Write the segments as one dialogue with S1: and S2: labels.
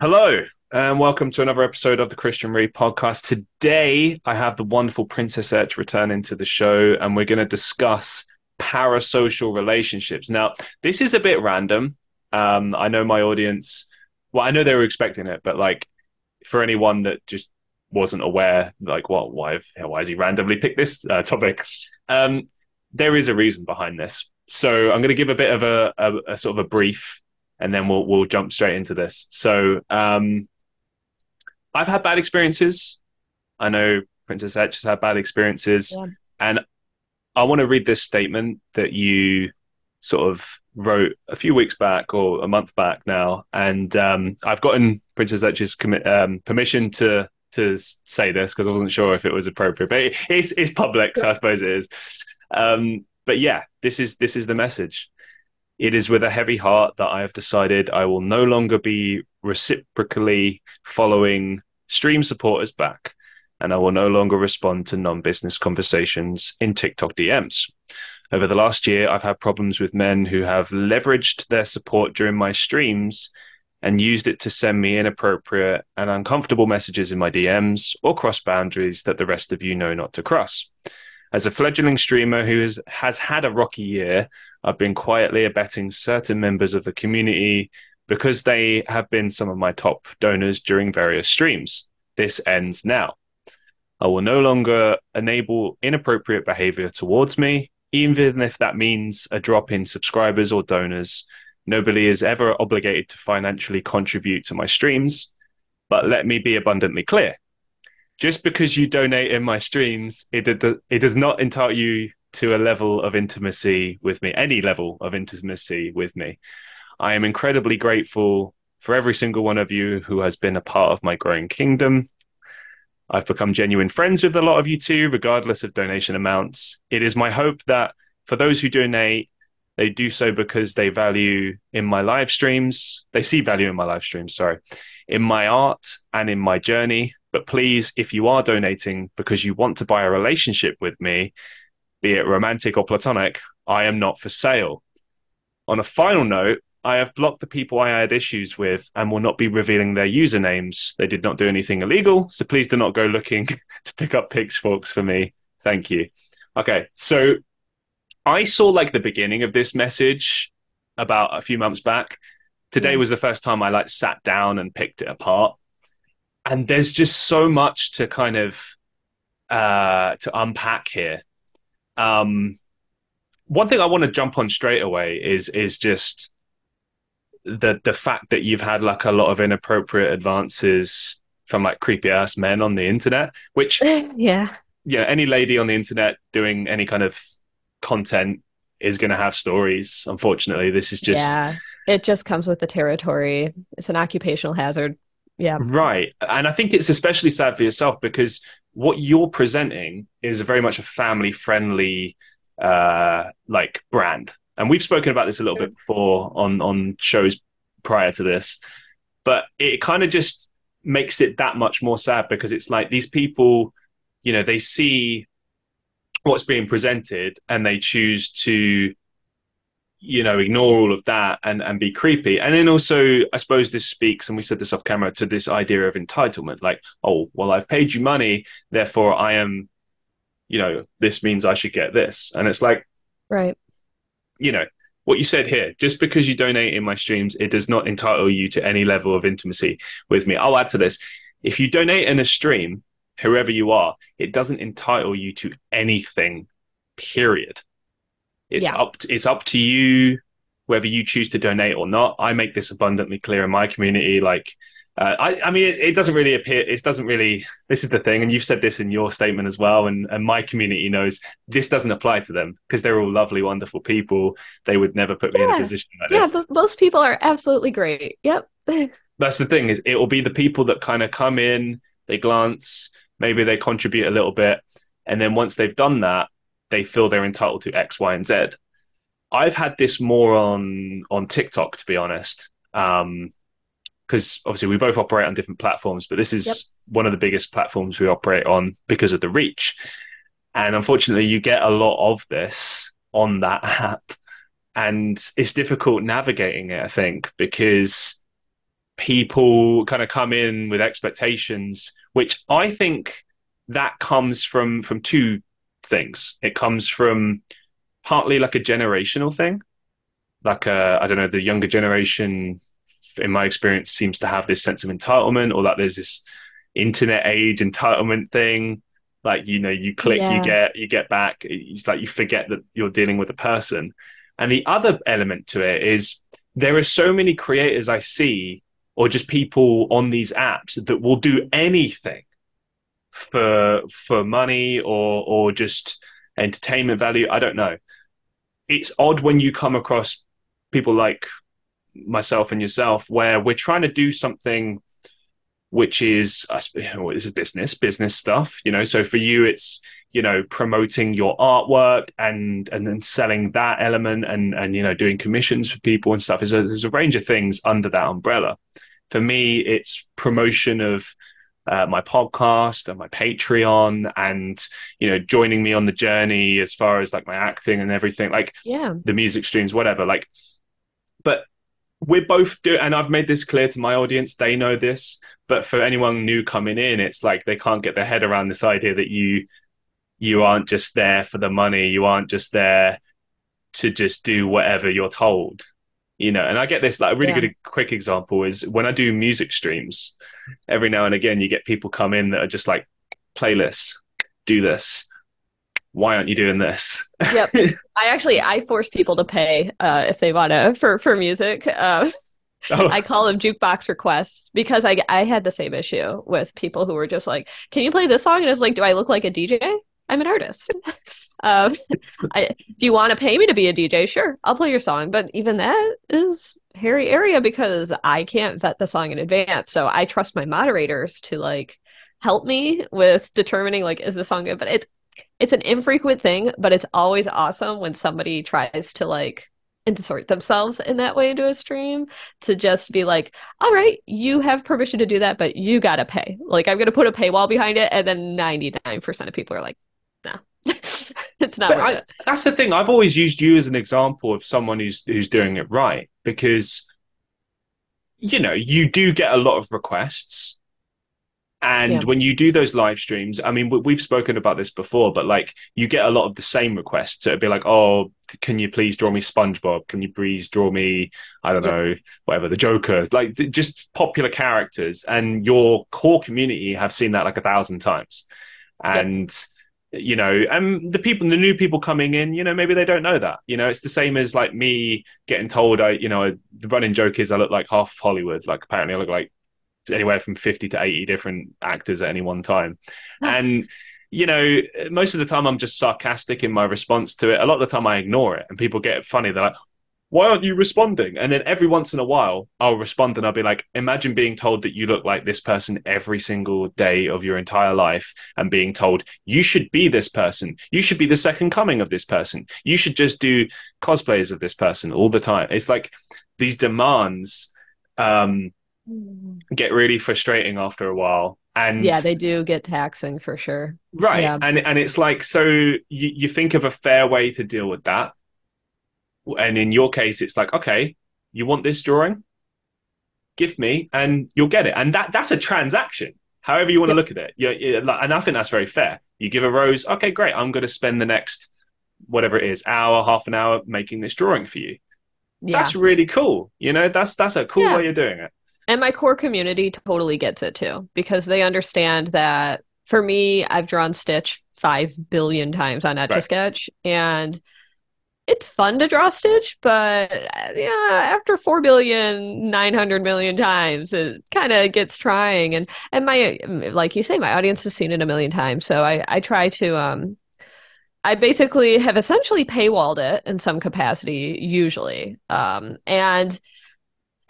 S1: Hello, and welcome to another episode of the Christian Reeve podcast. Today, I have the wonderful Princess Etch returning to the show, and we're going to discuss parasocial relationships. Now, this is a bit random. Um, I know my audience, well, I know they were expecting it, but like for anyone that just wasn't aware, like, what, why, why has he randomly picked this uh, topic? Um, there is a reason behind this. So I'm going to give a bit of a, a, a sort of a brief and then we'll we'll jump straight into this. So um, I've had bad experiences. I know Princess Etch has had bad experiences, yeah. and I want to read this statement that you sort of wrote a few weeks back or a month back now, and um, I've gotten Princess Etch's commi- um, permission to to say this because I wasn't sure if it was appropriate, but it's it's public, so I suppose it is. Um, but yeah, this is this is the message. It is with a heavy heart that I have decided I will no longer be reciprocally following stream supporters back, and I will no longer respond to non business conversations in TikTok DMs. Over the last year, I've had problems with men who have leveraged their support during my streams and used it to send me inappropriate and uncomfortable messages in my DMs or cross boundaries that the rest of you know not to cross. As a fledgling streamer who has, has had a rocky year, I've been quietly abetting certain members of the community because they have been some of my top donors during various streams. This ends now. I will no longer enable inappropriate behavior towards me, even if that means a drop in subscribers or donors. Nobody is ever obligated to financially contribute to my streams, but let me be abundantly clear just because you donate in my streams, it it does not entitle you to a level of intimacy with me, any level of intimacy with me. I am incredibly grateful for every single one of you who has been a part of my growing kingdom. I've become genuine friends with a lot of you too, regardless of donation amounts. It is my hope that for those who donate, they do so because they value in my live streams. They see value in my live streams, sorry, in my art and in my journey. But please, if you are donating because you want to buy a relationship with me, be it romantic or platonic, I am not for sale. On a final note, I have blocked the people I had issues with and will not be revealing their usernames. They did not do anything illegal, so please do not go looking to pick up pitchforks for me. Thank you. Okay, so I saw like the beginning of this message about a few months back. Today was the first time I like sat down and picked it apart and there's just so much to kind of uh, to unpack here. Um, one thing I want to jump on straight away is is just the the fact that you've had like a lot of inappropriate advances from like creepy ass men on the internet, which
S2: yeah,
S1: yeah, any lady on the internet doing any kind of content is going to have stories. Unfortunately, this is just
S2: yeah, it just comes with the territory. It's an occupational hazard. Yeah.
S1: Right. And I think it's especially sad for yourself because what you're presenting is very much a family friendly uh like brand. And we've spoken about this a little bit before on on shows prior to this. But it kind of just makes it that much more sad because it's like these people, you know, they see what's being presented and they choose to you know ignore all of that and and be creepy. And then also i suppose this speaks and we said this off camera to this idea of entitlement like oh well i've paid you money therefore i am you know this means i should get this. And it's like
S2: right.
S1: you know what you said here just because you donate in my streams it does not entitle you to any level of intimacy with me. I'll add to this. If you donate in a stream whoever you are it doesn't entitle you to anything period it's yeah. up to, it's up to you whether you choose to donate or not. I make this abundantly clear in my community. Like, uh, I, I mean, it, it, doesn't really appear. It doesn't really. This is the thing, and you've said this in your statement as well. And and my community knows this doesn't apply to them because they're all lovely, wonderful people. They would never put me yeah. in a position like
S2: yeah,
S1: this.
S2: Yeah, but most people are absolutely great. Yep.
S1: That's the thing is, it will be the people that kind of come in, they glance, maybe they contribute a little bit, and then once they've done that, they feel they're entitled to X, Y, and Z. I've had this more on on TikTok, to be honest, because um, obviously we both operate on different platforms, but this is yep. one of the biggest platforms we operate on because of the reach. And unfortunately, you get a lot of this on that app, and it's difficult navigating it. I think because people kind of come in with expectations, which I think that comes from from two things. It comes from partly like a generational thing, like uh, I don't know the younger generation. In my experience, seems to have this sense of entitlement, or that there's this internet age entitlement thing. Like you know, you click, yeah. you get, you get back. It's like you forget that you're dealing with a person. And the other element to it is there are so many creators I see, or just people on these apps that will do anything for for money or or just entertainment value. I don't know. It's odd when you come across people like myself and yourself where we're trying to do something which is is a business business stuff you know so for you it's you know promoting your artwork and and then selling that element and and you know doing commissions for people and stuff there's a, there's a range of things under that umbrella for me it's promotion of uh, my podcast and my Patreon and you know joining me on the journey as far as like my acting and everything like
S2: yeah.
S1: the music streams whatever like but we're both doing and I've made this clear to my audience they know this but for anyone new coming in it's like they can't get their head around this idea that you you aren't just there for the money you aren't just there to just do whatever you're told you know and i get this like a really yeah. good quick example is when i do music streams every now and again you get people come in that are just like playlists do this why aren't you doing this
S2: yep i actually i force people to pay uh, if they want to for for music uh, oh. I call them jukebox requests because I I had the same issue with people who were just like, "Can you play this song?" And it's like, "Do I look like a DJ? I'm an artist." Um, I, you want to pay me to be a DJ? Sure, I'll play your song. But even that is hairy area because I can't vet the song in advance. So I trust my moderators to like help me with determining like is the song good. But it's it's an infrequent thing, but it's always awesome when somebody tries to like insert themselves in that way into a stream to just be like, all right, you have permission to do that, but you gotta pay. Like I'm gonna put a paywall behind it, and then 99% of people are like. it's not. I,
S1: that's the thing. I've always used you as an example of someone who's who's doing it right because you know you do get a lot of requests. And yeah. when you do those live streams, I mean, we've spoken about this before, but like you get a lot of the same requests. It'd be like, oh, can you please draw me SpongeBob? Can you please draw me, I don't yeah. know, whatever, the Joker? Like just popular characters. And your core community have seen that like a thousand times. And yeah you know and the people the new people coming in you know maybe they don't know that you know it's the same as like me getting told i you know the running joke is i look like half hollywood like apparently i look like anywhere from 50 to 80 different actors at any one time. And you know most of the time i'm just sarcastic in my response to it. A lot of the time i ignore it and people get funny. They're like why aren't you responding? And then every once in a while, I'll respond and I'll be like, imagine being told that you look like this person every single day of your entire life and being told, you should be this person. You should be the second coming of this person. You should just do cosplays of this person all the time. It's like these demands um, get really frustrating after a while. And
S2: yeah, they do get taxing for sure.
S1: Right. Yeah. And and it's like so you, you think of a fair way to deal with that and in your case, it's like, okay, you want this drawing? Give me, and you'll get it. And that that's a transaction. However you want to look at it, yeah, and I think that's very fair. You give a rose, okay, great. I'm going to spend the next whatever it is, hour, half an hour making this drawing for you. Yeah. That's really cool. You know, that's that's a cool yeah. way of doing it.
S2: And my core community totally gets it too, because they understand that for me, I've drawn Stitch five billion times on Etch a Sketch, right. and it's fun to draw Stitch, but yeah, after four billion nine hundred million times, it kind of gets trying. And and my like you say, my audience has seen it a million times, so I I try to um. I basically have essentially paywalled it in some capacity, usually, um, and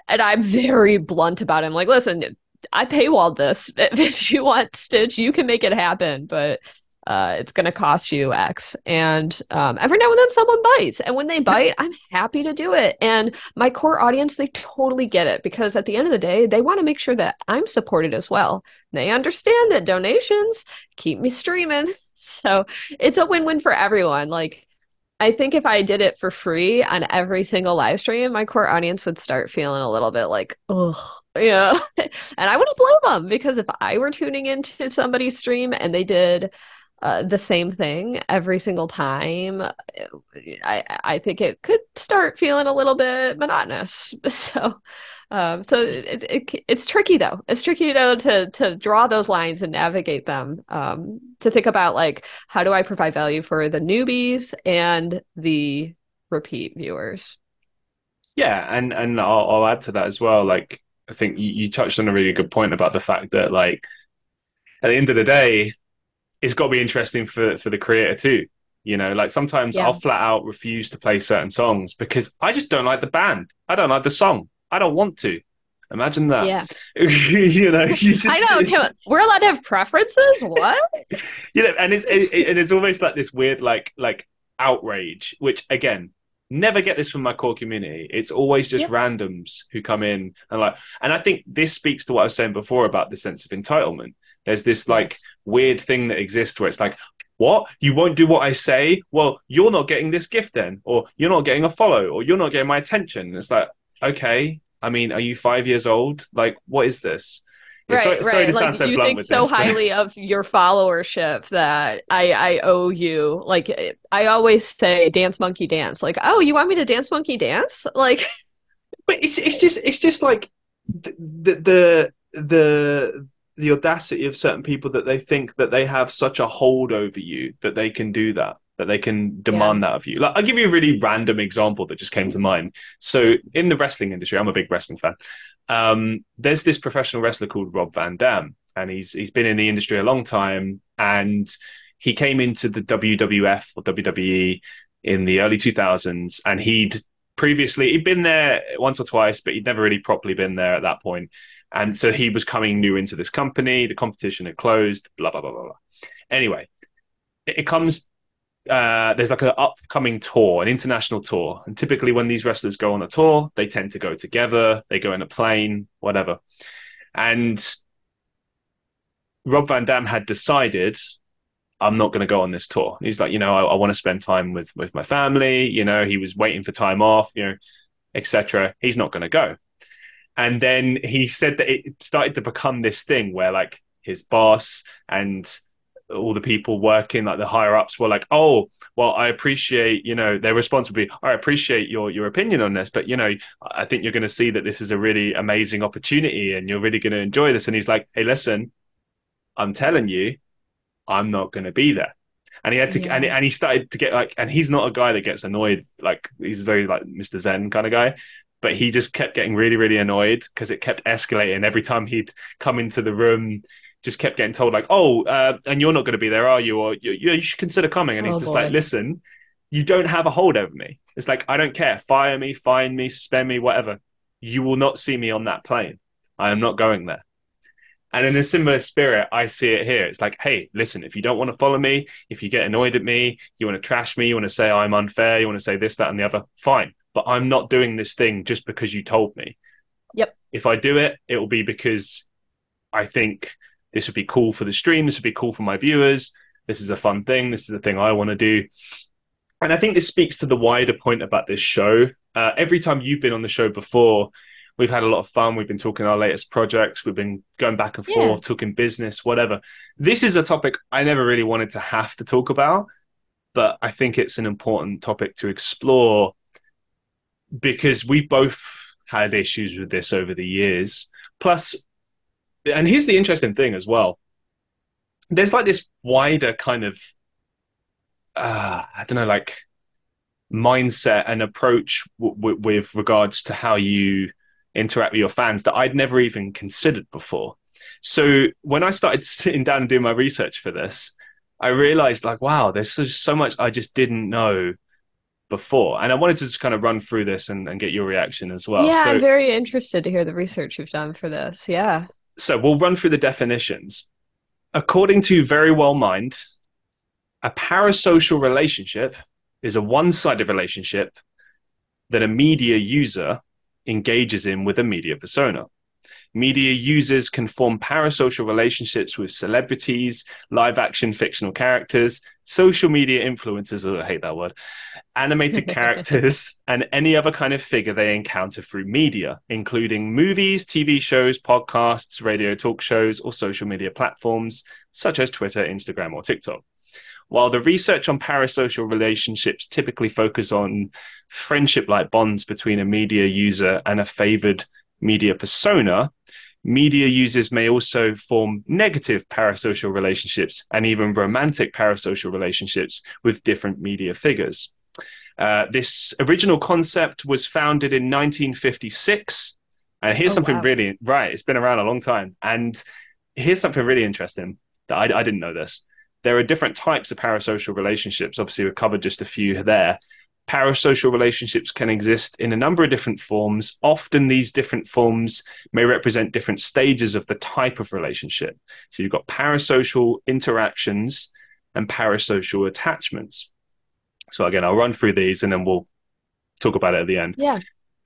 S2: and I'm very blunt about it. I'm like, listen, I paywalled this. If you want Stitch, you can make it happen, but uh, it's going to cost you X. And um, every now and then someone bites. And when they bite, I'm happy to do it. And my core audience, they totally get it because at the end of the day, they want to make sure that I'm supported as well. They understand that donations keep me streaming. So it's a win win for everyone. Like, I think if I did it for free on every single live stream, my core audience would start feeling a little bit like, oh, yeah. and I wouldn't blame them because if I were tuning into somebody's stream and they did uh, the same thing every single time, I I think it could start feeling a little bit monotonous. So um, so it, it, it's tricky though. It's tricky though to to draw those lines and navigate them. Um, to think about like how do I provide value for the newbies and the repeat viewers.
S1: Yeah, and and I'll, I'll add to that as well. Like I think you, you touched on a really good point about the fact that like at the end of the day, it's got to be interesting for for the creator too. You know, like sometimes yeah. I'll flat out refuse to play certain songs because I just don't like the band. I don't like the song. I don't want to. Imagine that.
S2: Yeah.
S1: you know, you just.
S2: I know. We're allowed to have preferences. What?
S1: you know, and it's it, and it's almost like this weird, like like outrage, which again, never get this from my core community. It's always just randoms who come in and like, and I think this speaks to what I was saying before about the sense of entitlement. There's this like yes. Weird thing that exists where it's like, what? You won't do what I say? Well, you're not getting this gift then, or you're not getting a follow, or you're not getting my attention. And it's like, okay, I mean, are you five years old? Like, what is this?
S2: Right, so, right. like so you think so this, highly but... of your followership that I I owe you. Like I always say, dance monkey dance. Like, oh, you want me to dance monkey dance? Like,
S1: but it's it's just it's just like the the the the audacity of certain people that they think that they have such a hold over you that they can do that that they can demand yeah. that of you. Like, I'll give you a really random example that just came to mind. So, in the wrestling industry, I'm a big wrestling fan. Um, there's this professional wrestler called Rob Van Dam, and he's he's been in the industry a long time, and he came into the WWF or WWE in the early 2000s, and he'd previously he'd been there once or twice, but he'd never really properly been there at that point. And so he was coming new into this company. The competition had closed. Blah blah blah blah blah. Anyway, it comes uh, there's like an upcoming tour, an international tour. And typically, when these wrestlers go on a tour, they tend to go together, they go in a plane, whatever. And Rob Van Dam had decided, I'm not going to go on this tour. He's like, you know, I, I want to spend time with with my family. You know, he was waiting for time off, you know, etc. He's not going to go. And then he said that it started to become this thing where like his boss and all the people working like the higher ups were like oh well i appreciate you know their response would be i appreciate your your opinion on this but you know i think you're going to see that this is a really amazing opportunity and you're really going to enjoy this. And he's like hey listen i'm telling you i'm not going to be there. And he had to yeah. and, and he started to get like and he's not a guy that gets annoyed like he's very like mr zen kind of guy but he just kept getting really really annoyed because it kept escalating every time he'd come into the room just kept getting told like, "Oh, uh, and you're not going to be there, are you? Or you, you should consider coming." And oh, he's just boy. like, "Listen, you don't have a hold over me. It's like I don't care. Fire me, fine me, suspend me, whatever. You will not see me on that plane. I am not going there." And in a similar spirit, I see it here. It's like, hey, listen, if you don't want to follow me, if you get annoyed at me, you want to trash me, you want to say I'm unfair, you want to say this, that, and the other, fine. But I'm not doing this thing just because you told me.
S2: Yep.
S1: If I do it, it will be because I think this would be cool for the stream. This would be cool for my viewers. This is a fun thing. This is a thing I want to do. And I think this speaks to the wider point about this show. Uh, every time you've been on the show before, we've had a lot of fun. We've been talking our latest projects. We've been going back and forth, yeah. talking business, whatever. This is a topic I never really wanted to have to talk about, but I think it's an important topic to explore because we both had issues with this over the years. Plus, and here's the interesting thing as well. There's like this wider kind of, uh, I don't know, like mindset and approach w- w- with regards to how you interact with your fans that I'd never even considered before. So when I started sitting down and doing my research for this, I realized like, wow, there's so much I just didn't know before. And I wanted to just kind of run through this and, and get your reaction as well.
S2: Yeah,
S1: so,
S2: I'm very interested to hear the research you've done for this. Yeah.
S1: So we'll run through the definitions. According to Verywell Mind, a parasocial relationship is a one sided relationship that a media user engages in with a media persona. Media users can form parasocial relationships with celebrities, live action fictional characters, social media influencers, oh, I hate that word, animated characters, and any other kind of figure they encounter through media, including movies, TV shows, podcasts, radio talk shows, or social media platforms such as Twitter, Instagram, or TikTok. While the research on parasocial relationships typically focus on friendship like bonds between a media user and a favored media persona, media users may also form negative parasocial relationships and even romantic parasocial relationships with different media figures. Uh, this original concept was founded in 1956. And here's oh, something wow. really right. It's been around a long time. And here's something really interesting that I, I didn't know this. There are different types of parasocial relationships. Obviously, we've covered just a few there. Parasocial relationships can exist in a number of different forms. Often, these different forms may represent different stages of the type of relationship. So, you've got parasocial interactions and parasocial attachments. So, again, I'll run through these and then we'll talk about it at the end.
S2: Yeah.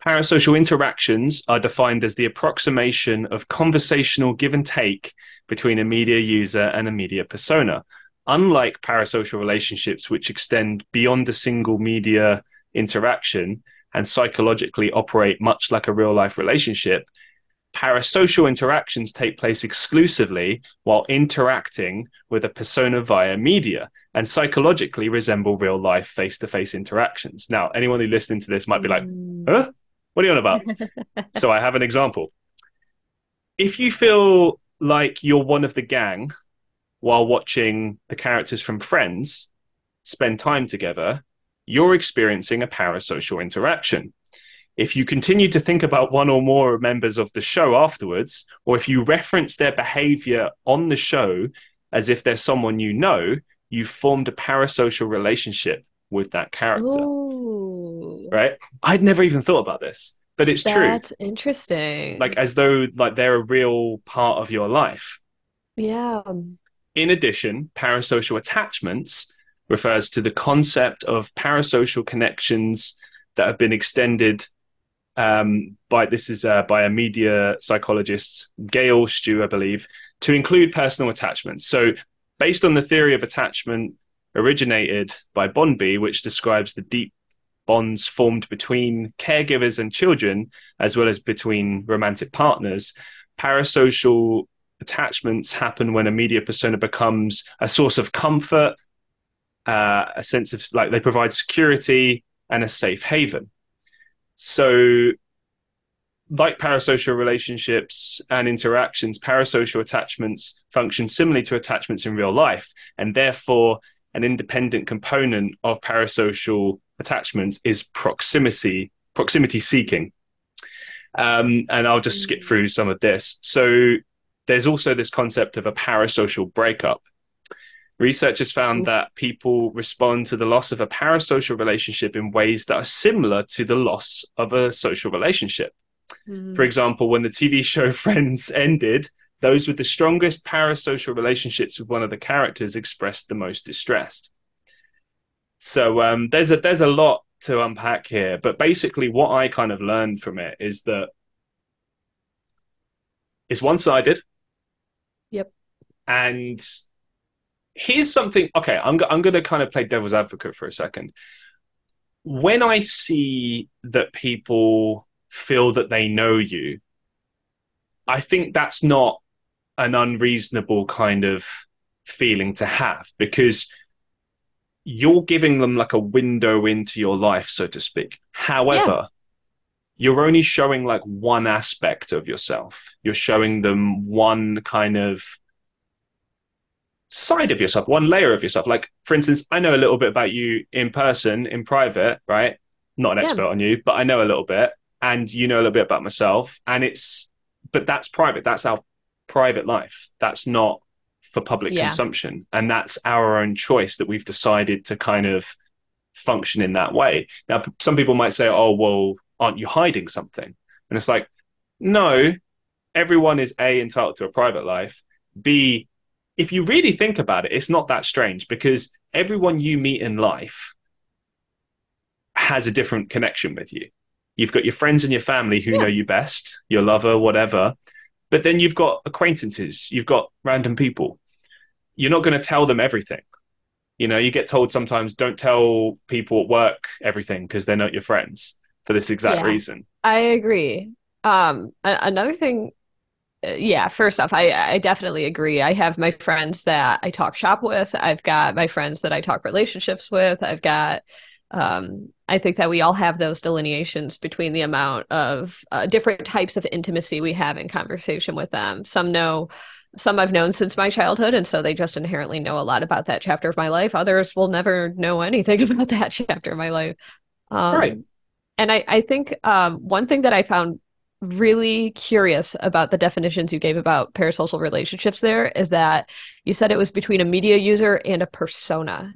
S1: Parasocial interactions are defined as the approximation of conversational give and take between a media user and a media persona unlike parasocial relationships, which extend beyond a single media interaction and psychologically operate much like a real life relationship, parasocial interactions take place exclusively while interacting with a persona via media and psychologically resemble real life face to face interactions. Now, anyone who listening to this might be like, mm. huh? What are you on about? so I have an example. If you feel like you're one of the gang while watching the characters from Friends spend time together, you're experiencing a parasocial interaction. If you continue to think about one or more members of the show afterwards, or if you reference their behavior on the show as if they're someone you know, you've formed a parasocial relationship with that character.
S2: Ooh.
S1: Right? I'd never even thought about this, but it's
S2: That's
S1: true.
S2: That's interesting.
S1: Like as though like they're a real part of your life.
S2: Yeah.
S1: In addition, parasocial attachments refers to the concept of parasocial connections that have been extended um, by this is uh, by a media psychologist, Gail Stew, I believe, to include personal attachments. So, based on the theory of attachment originated by Bowlby, which describes the deep bonds formed between caregivers and children, as well as between romantic partners, parasocial attachments happen when a media persona becomes a source of comfort, uh, a sense of like they provide security and a safe haven. So, like parasocial relationships and interactions, parasocial attachments function similarly to attachments in real life, and therefore, an independent component of parasocial attachments is proximity proximity seeking. Um, and I'll just skip through some of this. So, there's also this concept of a parasocial breakup. Researchers found that people respond to the loss of a parasocial relationship in ways that are similar to the loss of a social relationship. Mm. For example, when the TV show Friends ended, those with the strongest parasocial relationships with one of the characters expressed the most distress. So um, there's a there's a lot to unpack here, but basically, what I kind of learned from it is that it's one sided.
S2: Yep.
S1: And here's something. Okay, I'm I'm going to kind of play devil's advocate for a second. When I see that people feel that they know you, I think that's not an unreasonable kind of feeling to have because you're giving them like a window into your life, so to speak. However, you're only showing like one aspect of yourself. You're showing them one kind of side of yourself, one layer of yourself. Like, for instance, I know a little bit about you in person, in private, right? Not an expert on you, but I know a little bit. And you know a little bit about myself. And it's, but that's private. That's our private life. That's not for public yeah. consumption. And that's our own choice that we've decided to kind of function in that way. Now, some people might say, oh, well, aren't you hiding something? And it's like, no, everyone is A, entitled to a private life. B, if you really think about it, it's not that strange because everyone you meet in life has a different connection with you. You've got your friends and your family who yeah. know you best, your lover, whatever. But then you've got acquaintances, you've got random people. You're not going to tell them everything. You know, you get told sometimes don't tell people at work everything because they're not your friends for this exact yeah, reason.
S2: I agree. Um, another thing uh, yeah, first off, I, I definitely agree. I have my friends that I talk shop with. I've got my friends that I talk relationships with. I've got, um, I think that we all have those delineations between the amount of uh, different types of intimacy we have in conversation with them. Some know, some I've known since my childhood, and so they just inherently know a lot about that chapter of my life. Others will never know anything about that chapter of my life. Um, right. And I, I think um, one thing that I found really curious about the definitions you gave about parasocial relationships there is that you said it was between a media user and a persona.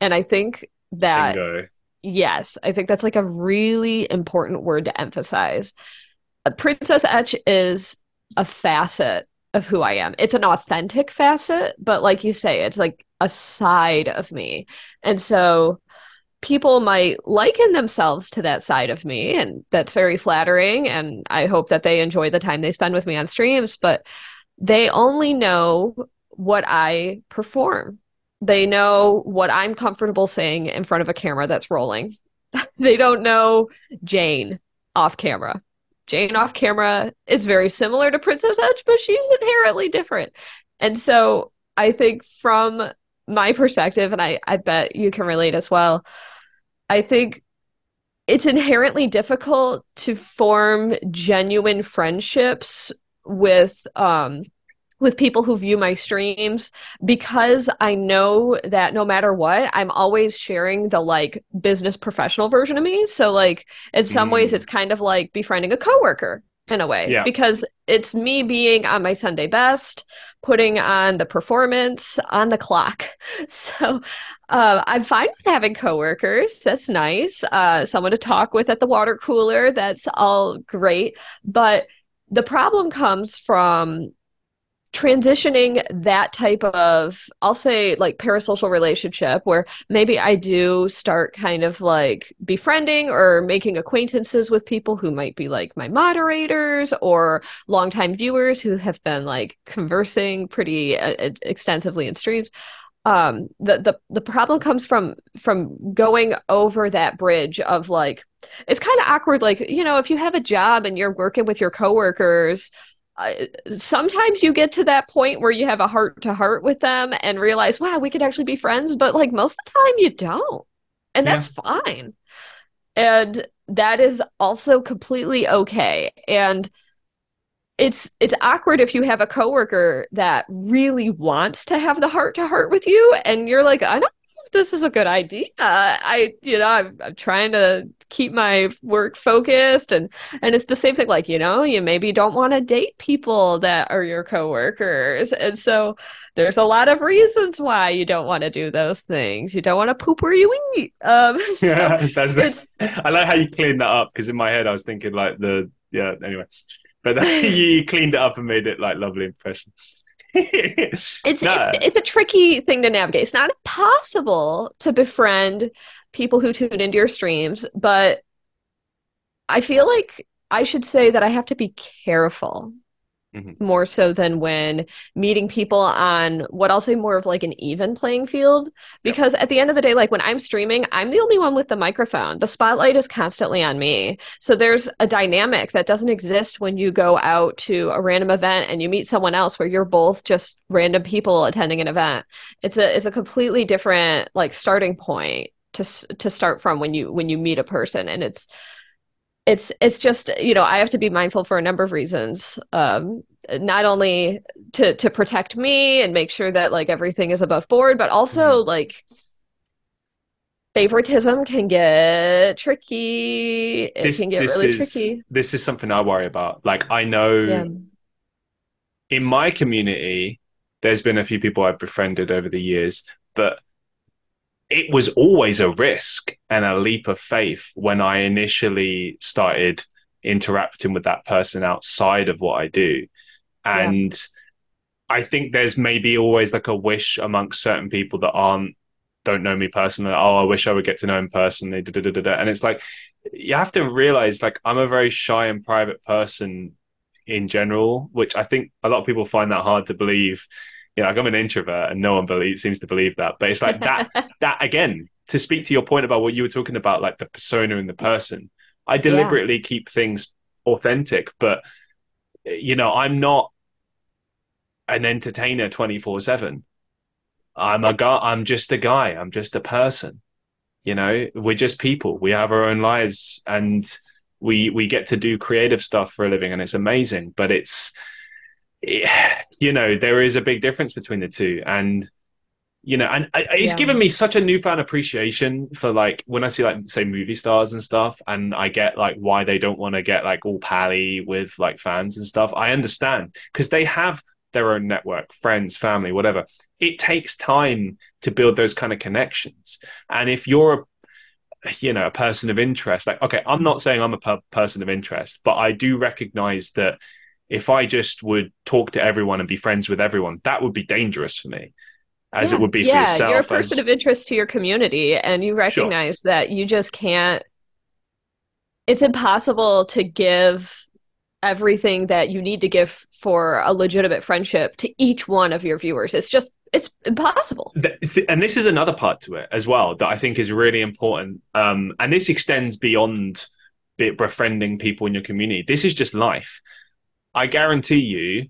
S2: And I think that Bingo. yes, I think that's like a really important word to emphasize. A Princess Etch is a facet of who I am. It's an authentic facet, but like you say, it's like a side of me. And so people might liken themselves to that side of me and that's very flattering and i hope that they enjoy the time they spend with me on streams but they only know what i perform. They know what i'm comfortable saying in front of a camera that's rolling. They don't know jane off camera. Jane off camera is very similar to princess etch but she's inherently different. And so i think from my perspective, and I, I bet you can relate as well, I think it's inherently difficult to form genuine friendships with um with people who view my streams because I know that no matter what, I'm always sharing the like business professional version of me. So like in some mm. ways it's kind of like befriending a coworker in a way yeah. because it's me being on my Sunday best, putting on the performance on the clock. So uh, I'm fine with having coworkers. That's nice. Uh, someone to talk with at the water cooler. That's all great. But the problem comes from transitioning that type of i'll say like parasocial relationship where maybe i do start kind of like befriending or making acquaintances with people who might be like my moderators or longtime viewers who have been like conversing pretty uh, extensively in streams. Um the, the the problem comes from from going over that bridge of like it's kind of awkward like you know if you have a job and you're working with your coworkers sometimes you get to that point where you have a heart to heart with them and realize, wow, we could actually be friends. But like most of the time, you don't. And that's yeah. fine. And that is also completely okay. And it's it's awkward if you have a coworker that really wants to have the heart to heart with you and you're like I don't this is a good idea. I, you know, I'm, I'm trying to keep my work focused and, and it's the same thing. Like, you know, you maybe don't want to date people that are your coworkers. And so there's a lot of reasons why you don't want to do those things. You don't want to poop where you eat. Um, so yeah,
S1: that's the, I like how you cleaned that up because in my head I was thinking like the, yeah, anyway, but you cleaned it up and made it like lovely impression.
S2: It's, it's it's a tricky thing to navigate. It's not impossible to befriend people who tune into your streams, but I feel like I should say that I have to be careful mm-hmm. more so than when meeting people on what I'll say more of like an even playing field. Because yep. at the end of the day, like when I'm streaming, I'm the only one with the microphone. The spotlight is constantly on me. So there's a dynamic that doesn't exist when you go out to a random event and you meet someone else where you're both just random people attending an event. It's a it's a completely different like starting point to to start from when you when you meet a person and it's it's it's just you know I have to be mindful for a number of reasons. Um, not only to to protect me and make sure that like everything is above board, but also mm-hmm. like favoritism can get tricky. It this, can get really
S1: is,
S2: tricky.
S1: This is something I worry about. Like I know yeah. in my community, there's been a few people I've befriended over the years, but it was always a risk and a leap of faith when I initially started interacting with that person outside of what I do. And yeah. I think there's maybe always like a wish amongst certain people that aren't don't know me personally. Oh, I wish I would get to know him personally. Da, da, da, and it's like you have to realize like I'm a very shy and private person in general, which I think a lot of people find that hard to believe. You know, like I'm an introvert and no one believe, seems to believe that. But it's like that, that again, to speak to your point about what you were talking about, like the persona and the person, I deliberately yeah. keep things authentic, but you know, I'm not an entertainer 24 7. I'm a guy, I'm just a guy, I'm just a person. You know, we're just people. We have our own lives and we we get to do creative stuff for a living and it's amazing, but it's you know, there is a big difference between the two and you know, and it's yeah. given me such a newfound appreciation for like when I see like say movie stars and stuff, and I get like why they don't want to get like all pally with like fans and stuff. I understand because they have their own network, friends, family, whatever. It takes time to build those kind of connections, and if you're a you know a person of interest, like okay, I'm not saying I'm a per- person of interest, but I do recognize that if I just would talk to everyone and be friends with everyone, that would be dangerous for me as
S2: yeah.
S1: it would be
S2: yeah,
S1: for yourself.
S2: You're a person
S1: as...
S2: of interest to your community, and you recognize sure. that you just can't. It's impossible to give everything that you need to give for a legitimate friendship to each one of your viewers. It's just it's impossible.
S1: And this is another part to it as well that I think is really important. Um, and this extends beyond befriending people in your community. This is just life. I guarantee you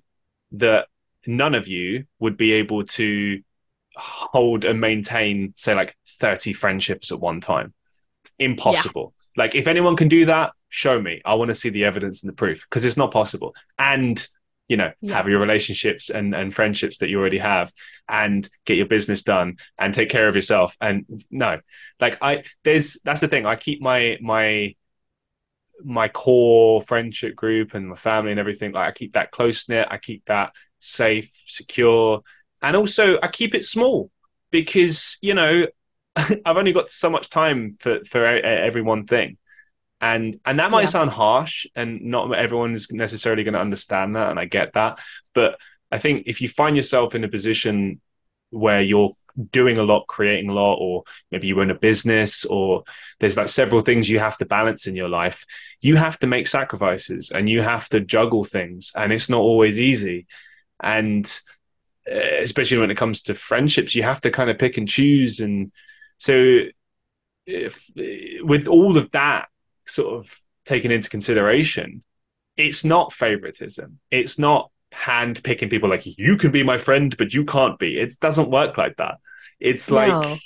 S1: that none of you would be able to hold and maintain, say, like 30 friendships at one time. Impossible. Yeah. Like, if anyone can do that, show me. I want to see the evidence and the proof because it's not possible. And you know, yeah. have your relationships and, and friendships that you already have and get your business done and take care of yourself. And no, like I, there's, that's the thing. I keep my, my, my core friendship group and my family and everything. Like I keep that close knit. I keep that safe, secure and also I keep it small because you know I've only got so much time for for every one thing, and and that might yeah. sound harsh, and not everyone's necessarily going to understand that, and I get that, but I think if you find yourself in a position where you're doing a lot, creating a lot, or maybe you own a business, or there's like several things you have to balance in your life, you have to make sacrifices and you have to juggle things, and it's not always easy. And uh, especially when it comes to friendships, you have to kind of pick and choose. And so, if, with all of that sort of taken into consideration, it's not favoritism. It's not hand picking people like you can be my friend, but you can't be. It doesn't work like that. It's like, no.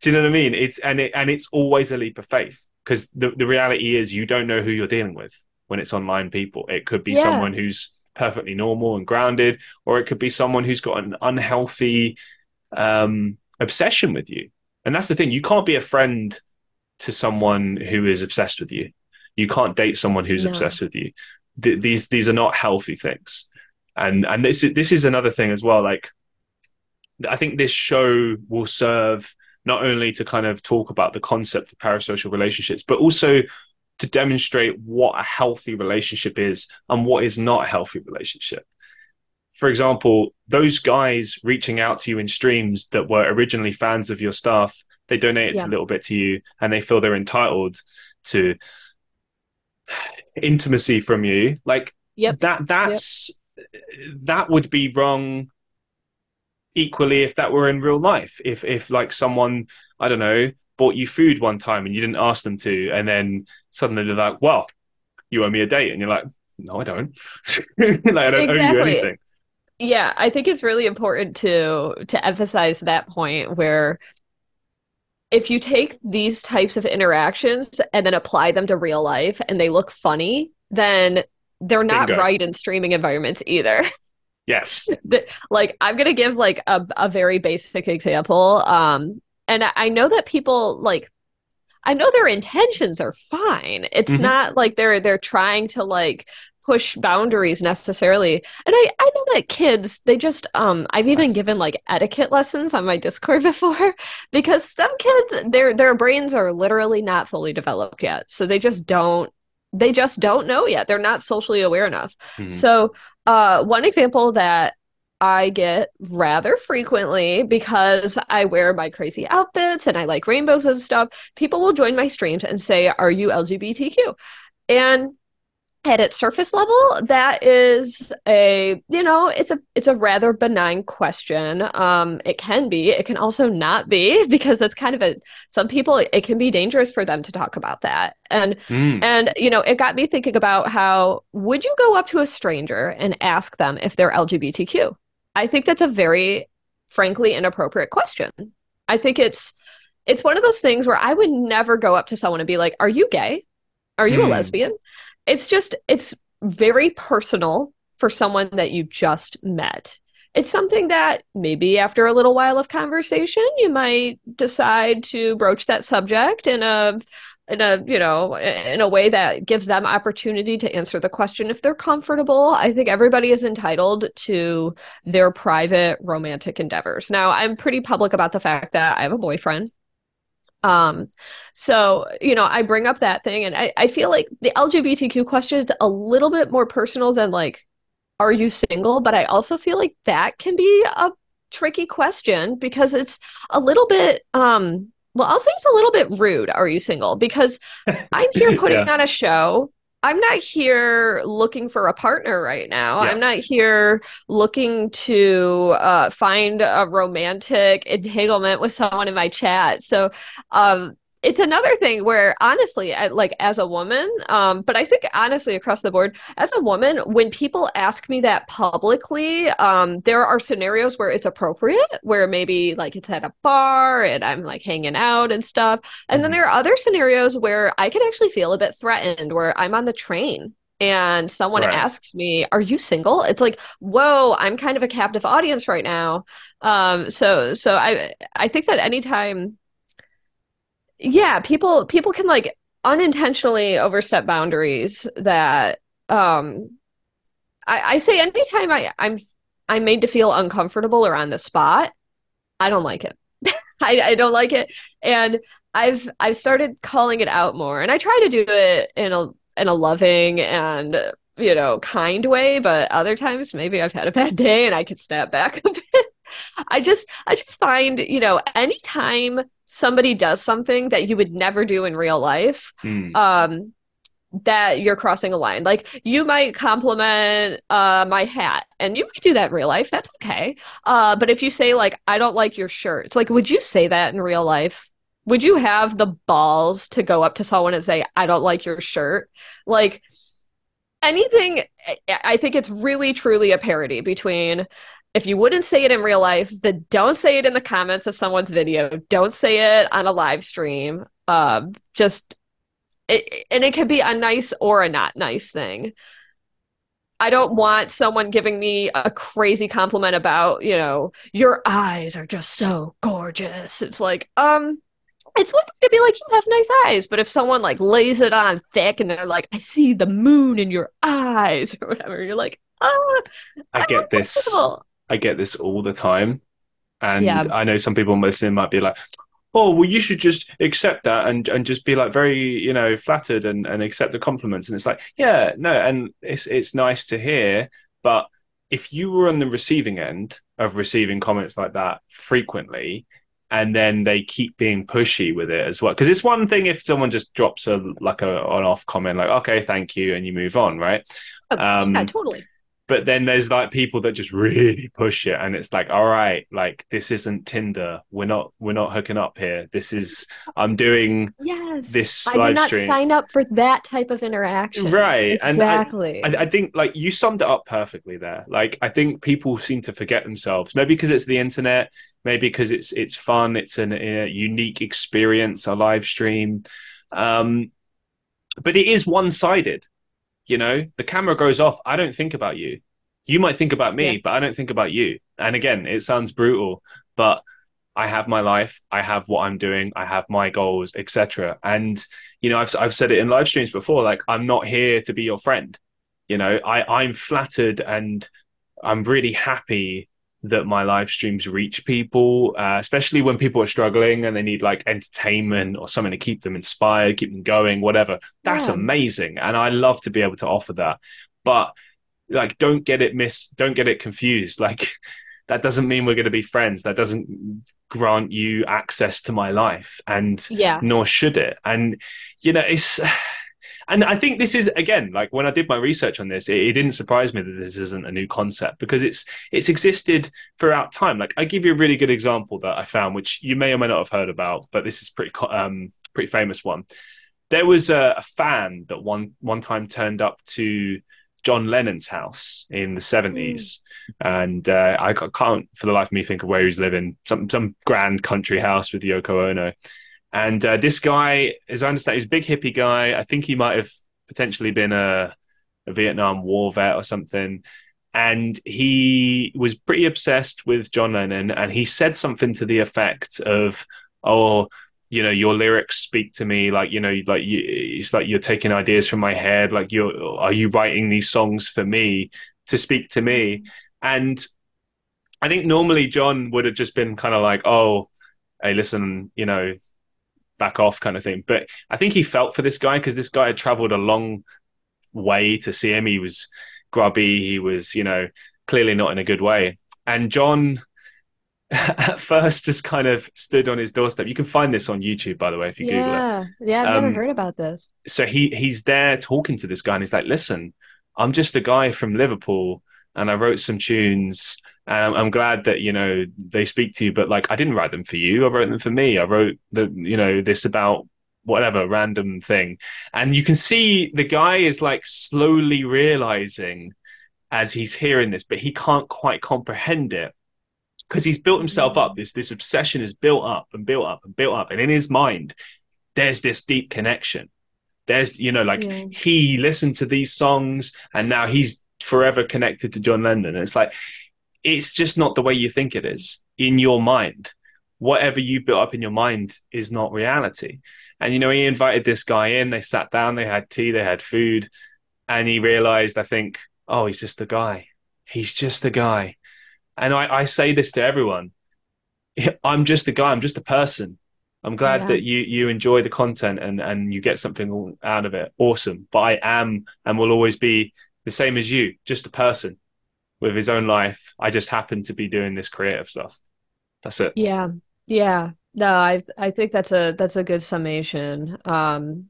S1: do you know what I mean? It's and it and it's always a leap of faith because the the reality is you don't know who you're dealing with when it's online people. It could be yeah. someone who's perfectly normal and grounded, or it could be someone who's got an unhealthy um, obsession with you. And that's the thing. You can't be a friend to someone who is obsessed with you. You can't date someone who's no. obsessed with you. Th- these these are not healthy things. And and this is this is another thing as well. Like I think this show will serve not only to kind of talk about the concept of parasocial relationships, but also to demonstrate what a healthy relationship is and what is not a healthy relationship. For example, those guys reaching out to you in streams that were originally fans of your stuff, they donate yeah. a little bit to you and they feel they're entitled to intimacy from you. Like yep. that that's. That would be wrong equally if that were in real life. If if like someone, I don't know, bought you food one time and you didn't ask them to, and then suddenly they're like, "Well, you owe me a date," and you're like, "No, I don't. like, I don't exactly. owe you anything."
S2: Yeah, I think it's really important to to emphasize that point where if you take these types of interactions and then apply them to real life and they look funny, then they're not Bingo. right in streaming environments either.
S1: Yes.
S2: like I'm gonna give like a, a very basic example. Um, and I know that people like I know their intentions are fine. It's mm-hmm. not like they're they're trying to like push boundaries necessarily. And I I know that kids they just um I've even yes. given like etiquette lessons on my Discord before because some kids their their brains are literally not fully developed yet. So they just don't they just don't know yet. They're not socially aware enough. Mm-hmm. So uh one example that I get rather frequently because I wear my crazy outfits and I like rainbows and stuff. People will join my streams and say, Are you LGBTQ? And at its surface level that is a you know it's a it's a rather benign question um it can be it can also not be because that's kind of a some people it can be dangerous for them to talk about that and mm. and you know it got me thinking about how would you go up to a stranger and ask them if they're lgbtq i think that's a very frankly inappropriate question i think it's it's one of those things where i would never go up to someone and be like are you gay are you mm. a hmm. lesbian it's just it's very personal for someone that you just met. It's something that maybe after a little while of conversation, you might decide to broach that subject in a in a you know in a way that gives them opportunity to answer the question if they're comfortable. I think everybody is entitled to their private romantic endeavors. Now i'm pretty public about the fact that i have a boyfriend um, so you know, I bring up that thing, and I, I feel like the LGBTQ question is a little bit more personal than like, are you single? But I also feel like that can be a tricky question because it's a little bit um well, I'll say it's a little bit rude. Are you single? Because I'm here putting yeah. on a show I'm not here looking for a partner right now. Yeah. I'm not here looking to uh, find a romantic entanglement with someone in my chat. So, um, it's another thing where honestly like as a woman um but i think honestly across the board as a woman when people ask me that publicly um there are scenarios where it's appropriate where maybe like it's at a bar and i'm like hanging out and stuff and then mm-hmm. there are other scenarios where i can actually feel a bit threatened where i'm on the train and someone right. asks me are you single it's like whoa i'm kind of a captive audience right now um so so i i think that anytime yeah people people can like unintentionally overstep boundaries that um I, I say anytime I, I'm I'm made to feel uncomfortable or on the spot, I don't like it. I, I don't like it. And I've I've started calling it out more. And I try to do it in a in a loving and you know kind way, but other times maybe I've had a bad day and I could snap back a bit. I just I just find, you know, anytime somebody does something that you would never do in real life, mm. um, that you're crossing a line. Like you might compliment uh, my hat, and you might do that in real life. That's okay. Uh, but if you say like, "I don't like your shirt," it's like, would you say that in real life? Would you have the balls to go up to someone and say, "I don't like your shirt"? Like anything. I think it's really truly a parody between if you wouldn't say it in real life, then don't say it in the comments of someone's video. Don't say it on a live stream. Uh, just it, and it can be a nice or a not nice thing. I don't want someone giving me a crazy compliment about, you know, your eyes are just so gorgeous. It's like, um, it's one thing to be like, you have nice eyes, but if someone like lays it on thick and they're like, I see the moon in your eyes or whatever, you're like, ah,
S1: I get this. I get this all the time. And yeah. I know some people listening might be like, oh, well, you should just accept that and, and just be like very, you know, flattered and, and accept the compliments. And it's like, yeah, no, and it's it's nice to hear. But if you were on the receiving end of receiving comments like that frequently, and then they keep being pushy with it as well. Because it's one thing if someone just drops a like a on off comment, like, okay, thank you, and you move on, right?
S2: Oh, um, yeah, totally
S1: but then there's like people that just really push it and it's like all right like this isn't tinder. We're not we're not hooking up here. This is i'm doing
S2: yes.
S1: this
S2: i did not stream. sign up for that type of interaction.
S1: Right
S2: exactly
S1: and I, I, think like you summed it up perfectly there. Like i think people seem to forget themselves maybe because it's the internet maybe because it's it's fun it's an, a unique experience a live stream. Um but it is one-sided you know the camera goes off i don't think about you. You might think about me yeah. but i don't think about you. And again it sounds brutal but i have my life i have what i'm doing i have my goals etc and you know I've, I've said it in live streams before like i'm not here to be your friend. You know i i'm flattered and i'm really happy that my live streams reach people, uh, especially when people are struggling and they need like entertainment or something to keep them inspired, keep them going, whatever. That's yeah. amazing. And I love to be able to offer that. But like, don't get it miss, don't get it confused. Like, that doesn't mean we're going to be friends. That doesn't grant you access to my life. And
S2: yeah,
S1: nor should it. And, you know, it's, and I think this is again like when I did my research on this, it, it, didn't surprise me that this isn't a new concept because it's it's existed throughout time. Like I give you a really good example that I found, which you may or may not have heard about, but this is pretty um pretty famous one. There was a, a fan that one one time turned up to John Lennon's house in the seventies, mm. and uh, I can't for the life of me think of where he's living. Some some grand country house with Yoko Ono and uh, this guy, as I understand, he's a big hippie guy. I think he might have potentially been a, a Vietnam War vet or something. And he was pretty obsessed with John Lennon. And he said something to the effect of, oh, you know, your lyrics speak to me like, you know, like you, it's like you're taking ideas from my head. Like you're, are you writing these songs for me to speak to me? And I think normally John would have just been kind of like, oh, hey, listen, you know, back off kind of thing. But I think he felt for this guy because this guy had traveled a long way to see him. He was grubby. He was, you know, clearly not in a good way. And John at first just kind of stood on his doorstep. You can find this on YouTube, by the way, if you
S2: yeah.
S1: Google
S2: it. Yeah, I've um, never heard about this.
S1: So he he's there talking to this guy, and he's like, "Listen, I'm just a guy from Liverpool, and I wrote some tunes, um, I'm glad that you know they speak to you, but like I didn't write them for you. I wrote them for me. I wrote the you know this about whatever random thing, and you can see the guy is like slowly realizing as he's hearing this, but he can't quite comprehend it because he's built himself up. This this obsession is built up and built up and built up, and in his mind, there's this deep connection. There's you know like yeah. he listened to these songs, and now he's forever connected to John Lennon. And it's like it's just not the way you think it is in your mind. Whatever you built up in your mind is not reality. And you know, he invited this guy in, they sat down, they had tea, they had food, and he realized, I think, oh, he's just a guy. He's just a guy. And I, I say this to everyone. I'm just a guy, I'm just a person. I'm glad yeah. that you you enjoy the content and and you get something out of it. Awesome. But I am and will always be the same as you, just a person with his own life. I just happen to be doing this creative stuff. That's it.
S2: Yeah. Yeah. No, I I think that's a that's a good summation. Um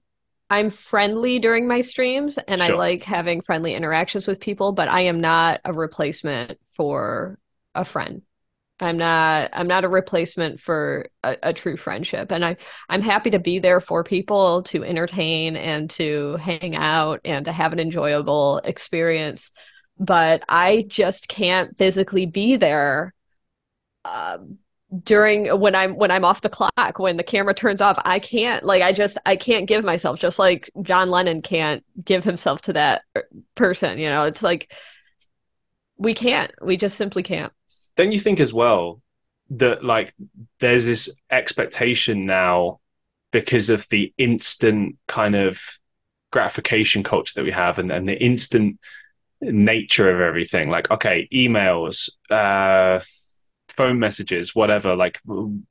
S2: I'm friendly during my streams and sure. I like having friendly interactions with people, but I am not a replacement for a friend. I'm not I'm not a replacement for a, a, true friendship. And I I'm happy to be there for people to entertain and to hang out and to have an enjoyable experience but I just can't physically be there um, during when I'm when I'm off the clock when the camera turns off. I can't like I just I can't give myself just like John Lennon can't give himself to that person. You know, it's like we can't. We just simply can't.
S1: Don't you think as well that like there's this expectation now because of the instant kind of gratification culture that we have and, and the instant nature of everything. Like, okay, emails, uh, phone messages, whatever, like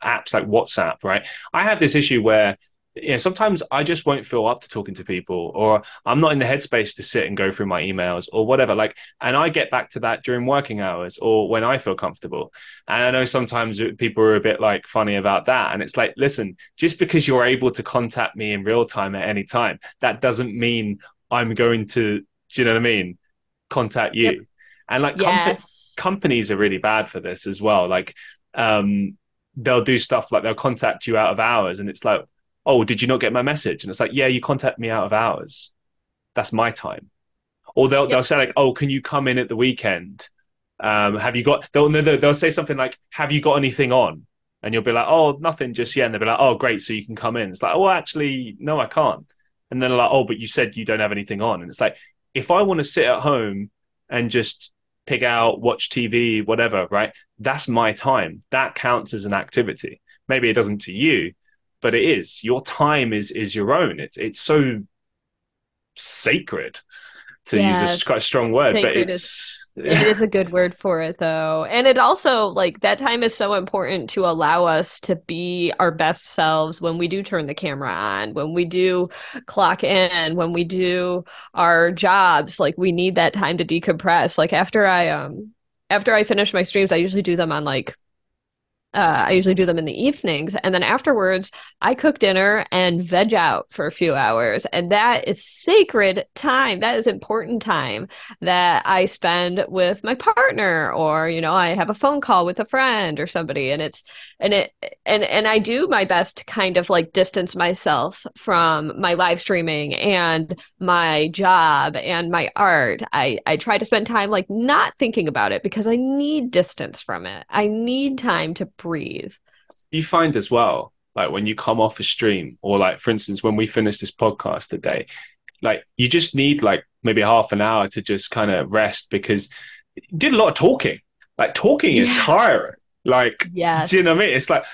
S1: apps like WhatsApp, right? I have this issue where you know, sometimes I just won't feel up to talking to people, or I'm not in the headspace to sit and go through my emails or whatever. Like, and I get back to that during working hours or when I feel comfortable. And I know sometimes people are a bit like funny about that. And it's like, listen, just because you're able to contact me in real time at any time, that doesn't mean I'm going to, do you know what I mean? Contact you. Yep. And like yes. companies are really bad for this as well. Like um, they'll do stuff like they'll contact you out of hours, and it's like, oh, did you not get my message? And it's like, yeah, you contact me out of hours. That's my time. Or they'll yep. they'll say like, oh, can you come in at the weekend? Um, have you got? They'll they'll say something like, have you got anything on? And you'll be like, oh, nothing just yet. And they'll be like, oh, great, so you can come in. It's like, oh, actually, no, I can't. And then like, oh, but you said you don't have anything on. And it's like, if I want to sit at home and just pick out, watch TV, whatever, right? That's my time. That counts as an activity. Maybe it doesn't to you, but it is. Your time is is your own. It's it's so sacred to yes. use a quite a strong word, Sacred but it's is,
S2: it is a good word for it though. And it also like that time is so important to allow us to be our best selves when we do turn the camera on, when we do clock in, when we do our jobs, like we need that time to decompress. Like after I um after I finish my streams, I usually do them on like uh, I usually do them in the evenings. And then afterwards, I cook dinner and veg out for a few hours. And that is sacred time. That is important time that I spend with my partner, or, you know, I have a phone call with a friend or somebody. And it's, and it, and, and I do my best to kind of like distance myself from my live streaming and my job and my art. I, I try to spend time like not thinking about it because I need distance from it. I need time to breathe.
S1: You find as well, like when you come off a stream, or like for instance, when we finish this podcast today, like you just need like maybe half an hour to just kind of rest because you did a lot of talking. Like talking yeah. is tiring. Like, yes. do you know what I mean? It's like,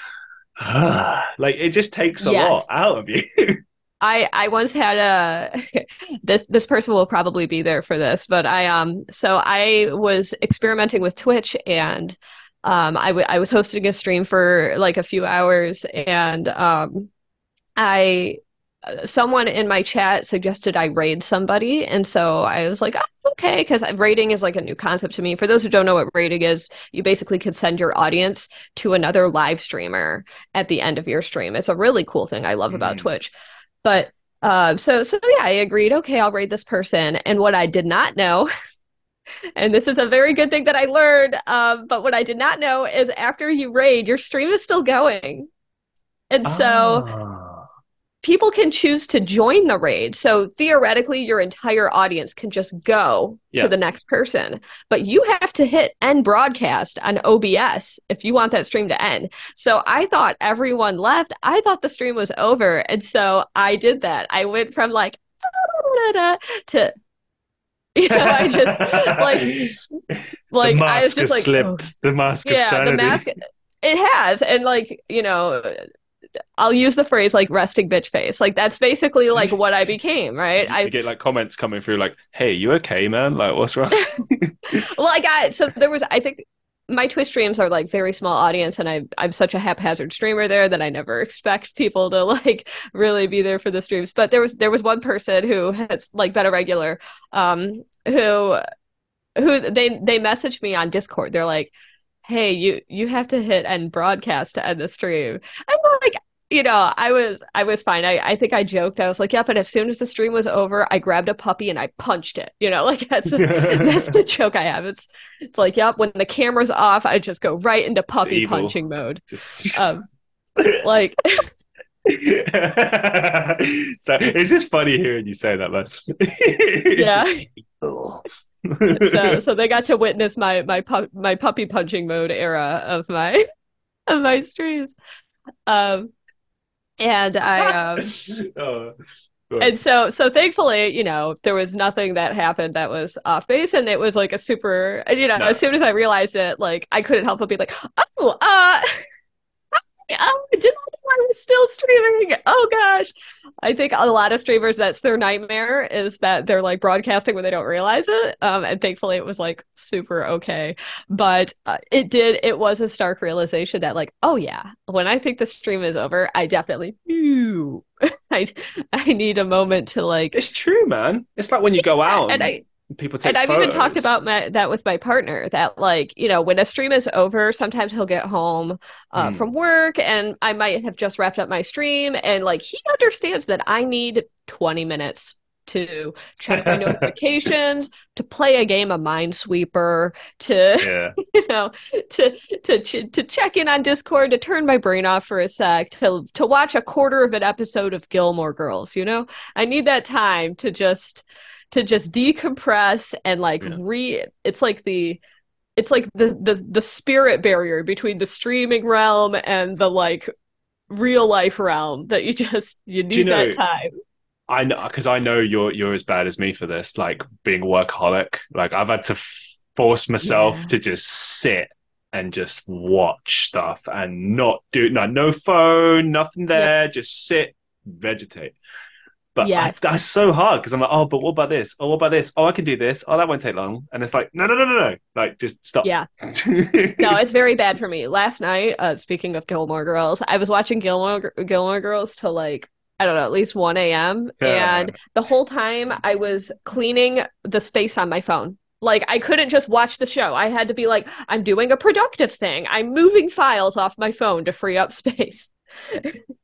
S1: like it just takes a yes. lot out of you.
S2: I I once had a this this person will probably be there for this, but I um so I was experimenting with Twitch and um, I, w- I was hosting a stream for like a few hours and um, I someone in my chat suggested I raid somebody. And so I was like, oh, okay, because raiding is like a new concept to me. For those who don't know what raiding is, you basically could send your audience to another live streamer at the end of your stream. It's a really cool thing I love mm-hmm. about Twitch. But uh, so so yeah, I agreed. Okay, I'll raid this person. And what I did not know and this is a very good thing that I learned. Um, but what I did not know is after you raid, your stream is still going. And so ah. people can choose to join the raid. So theoretically, your entire audience can just go yeah. to the next person. But you have to hit end broadcast on OBS if you want that stream to end. So I thought everyone left. I thought the stream was over. And so I did that. I went from like, to You know, I just like like I was just like
S1: slipped. Oh. The mask yeah, the mask
S2: it has. And like, you know, I'll use the phrase like resting bitch face. Like that's basically like what I became, right?
S1: I get like comments coming through like, "Hey, you okay, man? Like what's wrong?"
S2: well, I got so there was I think my Twitch streams are like very small audience, and I I'm such a haphazard streamer there that I never expect people to like really be there for the streams. But there was there was one person who has like been a regular, um, who who they they messaged me on Discord. They're like, "Hey, you you have to hit end broadcast to end the stream." Like, you know, I was I was fine. I, I think I joked. I was like, yeah, but as soon as the stream was over, I grabbed a puppy and I punched it. You know, like that's that's the joke I have. It's it's like, yep, when the camera's off, I just go right into puppy punching mode. Just um, like
S1: so it's just funny hearing you say that, man.
S2: yeah. so so they got to witness my my pu- my puppy punching mode era of my of my streams. Um and I um oh, and so so thankfully you know there was nothing that happened that was off base and it was like a super you know no. as soon as I realized it like I couldn't help but be like oh uh I didn't know I was still streaming. Oh gosh. I think a lot of streamers, that's their nightmare is that they're like broadcasting when they don't realize it. Um, and thankfully it was like super okay. But uh, it did, it was a stark realization that like, oh yeah, when I think the stream is over, I definitely, I, I need a moment to like.
S1: It's true, man. It's like when you go out and, and I, people take
S2: and i've
S1: photos.
S2: even talked about my, that with my partner that like you know when a stream is over sometimes he'll get home uh, mm. from work and i might have just wrapped up my stream and like he understands that i need 20 minutes to check my notifications, to play a game of Minesweeper, to yeah. you know, to to to check in on Discord, to turn my brain off for a sec, to to watch a quarter of an episode of Gilmore Girls. You know, I need that time to just to just decompress and like yeah. re it's like the it's like the the the spirit barrier between the streaming realm and the like real life realm that you just you need you know, that time
S1: i know because i know you're you're as bad as me for this like being a workaholic like i've had to f- force myself yeah. to just sit and just watch stuff and not do no no phone nothing there yeah. just sit vegetate but yes. I, that's so hard because I'm like, oh, but what about this? Oh, what about this? Oh, I can do this. Oh, that won't take long. And it's like, no, no, no, no, no. Like, just stop.
S2: Yeah. no, it's very bad for me. Last night, uh, speaking of Gilmore Girls, I was watching Gilmore Gilmore Girls till like I don't know, at least 1 a.m. Yeah. And the whole time I was cleaning the space on my phone Like I couldn't just watch the show. I had to be like, I'm doing a productive thing. I'm moving files off my phone to free up space.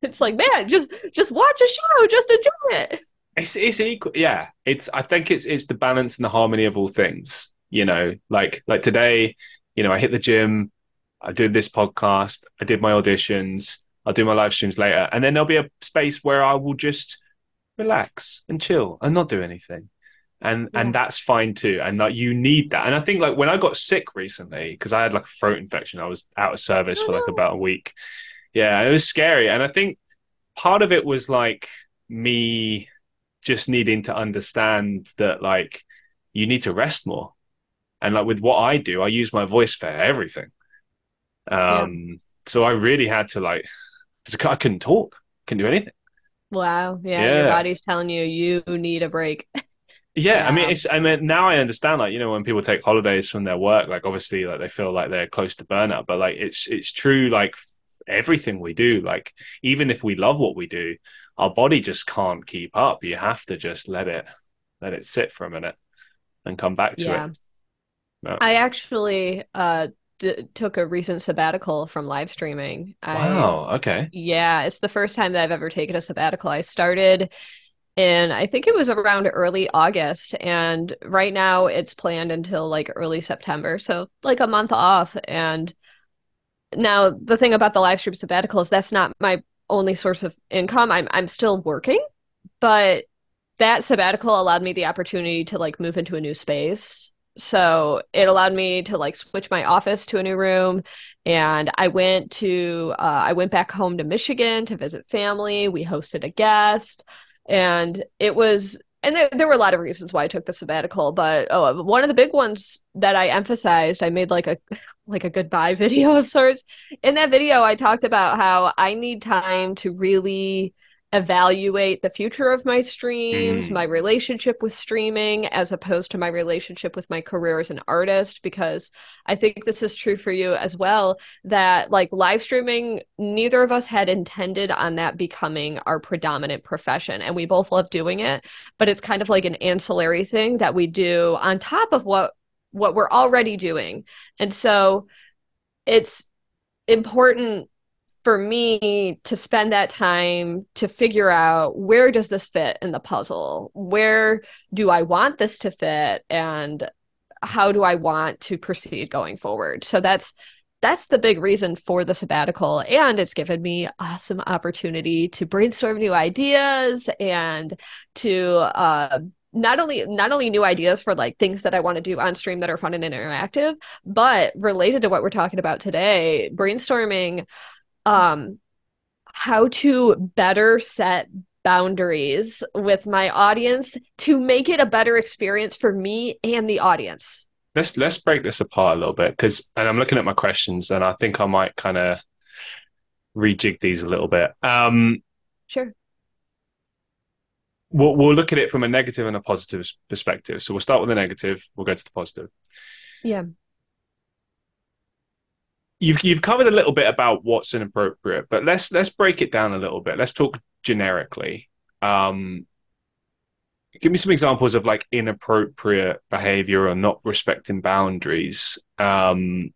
S2: it's like, man, just just watch a show, just enjoy it.
S1: It's it's equal, yeah. It's I think it's it's the balance and the harmony of all things. You know, like like today, you know, I hit the gym, I did this podcast, I did my auditions, I'll do my live streams later, and then there'll be a space where I will just relax and chill and not do anything and yeah. and that's fine too and like you need that and i think like when i got sick recently because i had like a throat infection i was out of service oh, for like oh, about a week yeah it was scary and i think part of it was like me just needing to understand that like you need to rest more and like with what i do i use my voice for everything um yeah. so i really had to like i couldn't talk couldn't do anything
S2: wow yeah, yeah. your body's telling you you need a break
S1: Yeah, yeah, I mean, it's. I mean, now I understand. Like, you know, when people take holidays from their work, like obviously, like they feel like they're close to burnout. But like, it's it's true. Like everything we do, like even if we love what we do, our body just can't keep up. You have to just let it let it sit for a minute and come back to yeah. it.
S2: No. I actually uh d- took a recent sabbatical from live streaming.
S1: Wow. I, okay.
S2: Yeah, it's the first time that I've ever taken a sabbatical. I started and I think it was around early August. And right now it's planned until like early September. So like a month off. And now the thing about the live stream sabbatical is that's not my only source of income. I'm I'm still working, but that sabbatical allowed me the opportunity to like move into a new space. So it allowed me to like switch my office to a new room and I went to uh, I went back home to Michigan to visit family. We hosted a guest and it was and there, there were a lot of reasons why I took the sabbatical, but oh, one of the big ones that I emphasized, I made like a like a goodbye video of sorts. In that video, I talked about how I need time to really evaluate the future of my streams, mm. my relationship with streaming, as opposed to my relationship with my career as an artist, because I think this is true for you as well. That like live streaming, neither of us had intended on that becoming our predominant profession. And we both love doing it, but it's kind of like an ancillary thing that we do on top of what what we're already doing. And so it's important for me to spend that time to figure out where does this fit in the puzzle? Where do i want this to fit? And how do i want to proceed going forward? So that's that's the big reason for the sabbatical. And it's given me awesome opportunity to brainstorm new ideas and to uh, not only not only new ideas for like things that I want to do on stream that are fun and interactive, but related to what we're talking about today, brainstorming um how to better set boundaries with my audience to make it a better experience for me and the audience.
S1: Let's let's break this apart a little bit because and I'm looking at my questions and I think I might kind of rejig these a little bit. Um
S2: Sure.
S1: We'll, we'll look at it from a negative and a positive perspective. So we'll start with the negative, we'll go to the positive.
S2: Yeah
S1: you've you've covered a little bit about what's inappropriate, but let's let's break it down a little bit. Let's talk generically. Um, give me some examples of like inappropriate behavior or not respecting boundaries. Um,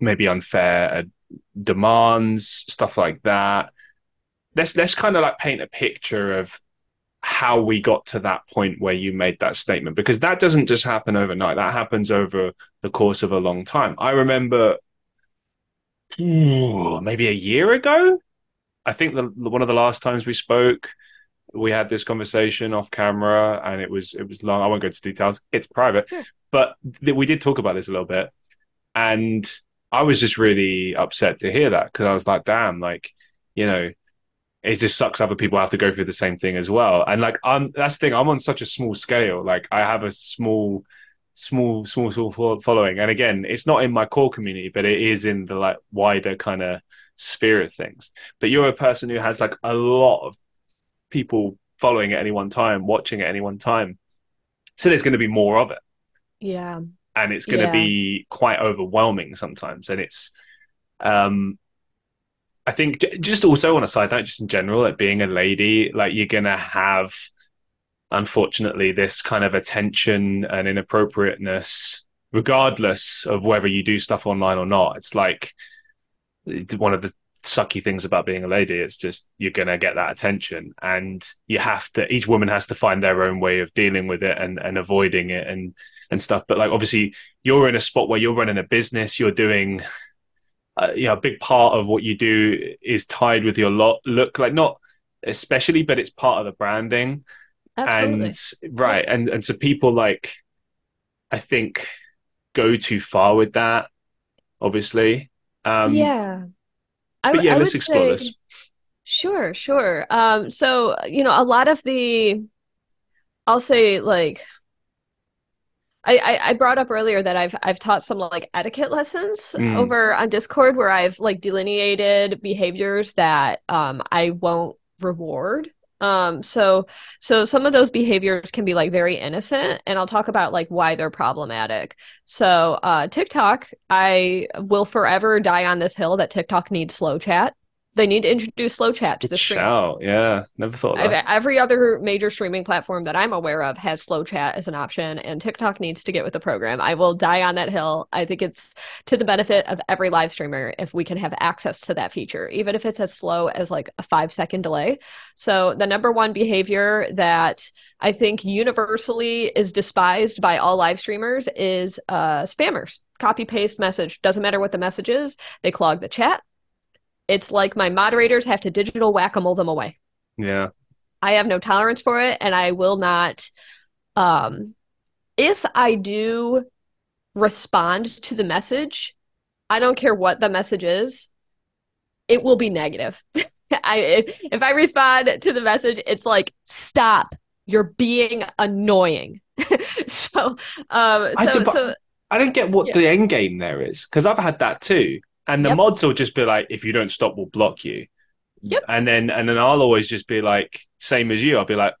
S1: maybe unfair uh, demands, stuff like that. Let's let's kind of like paint a picture of how we got to that point where you made that statement because that doesn't just happen overnight that happens over the course of a long time i remember ooh, maybe a year ago. I think the, one of the last times we spoke, we had this conversation off camera, and it was it was long. I won't go into details; it's private. But th- we did talk about this a little bit, and I was just really upset to hear that because I was like, "Damn!" Like, you know, it just sucks other people have to go through the same thing as well. And like, I'm that's the thing. I'm on such a small scale. Like, I have a small small, small, small following. And again, it's not in my core community, but it is in the like wider kind of sphere of things. But you're a person who has like a lot of people following at any one time, watching at any one time. So there's going to be more of it.
S2: Yeah.
S1: And it's going yeah. to be quite overwhelming sometimes. And it's, um, I think just also on a side note, just in general, like being a lady, like you're going to have unfortunately, this kind of attention and inappropriateness, regardless of whether you do stuff online or not. It's like one of the sucky things about being a lady. It's just you're gonna get that attention, and you have to. Each woman has to find their own way of dealing with it and and avoiding it and and stuff. But like obviously, you're in a spot where you're running a business. You're doing. Uh, you know, a big part of what you do is tied with your lot look like not especially, but it's part of the branding.
S2: Absolutely.
S1: And right, and and so people like, I think, go too far with that. Obviously, um,
S2: yeah.
S1: I, but yeah, I let's explore say, this.
S2: Sure, sure. Um, so you know, a lot of the, I'll say like, I, I, I brought up earlier that I've I've taught some like etiquette lessons mm. over on Discord where I've like delineated behaviors that um I won't reward um so so some of those behaviors can be like very innocent and i'll talk about like why they're problematic. So uh tiktok i will forever die on this hill that tiktok needs slow chat they need to introduce slow chat to the stream.
S1: Shout, yeah, never thought that.
S2: Every other major streaming platform that I'm aware of has slow chat as an option, and TikTok needs to get with the program. I will die on that hill. I think it's to the benefit of every live streamer if we can have access to that feature, even if it's as slow as like a five second delay. So the number one behavior that I think universally is despised by all live streamers is uh, spammers. Copy paste message doesn't matter what the message is. They clog the chat it's like my moderators have to digital whack a mole them away.
S1: Yeah.
S2: I have no tolerance for it and I will not um if I do respond to the message, I don't care what the message is, it will be negative. I if, if I respond to the message, it's like stop. You're being annoying. so um
S1: I,
S2: so,
S1: so, I don't get what yeah. the end game there is because I've had that too. And the yep. mods will just be like, if you don't stop, we'll block you.
S2: Yep.
S1: And then and then I'll always just be like, same as you. I'll be like,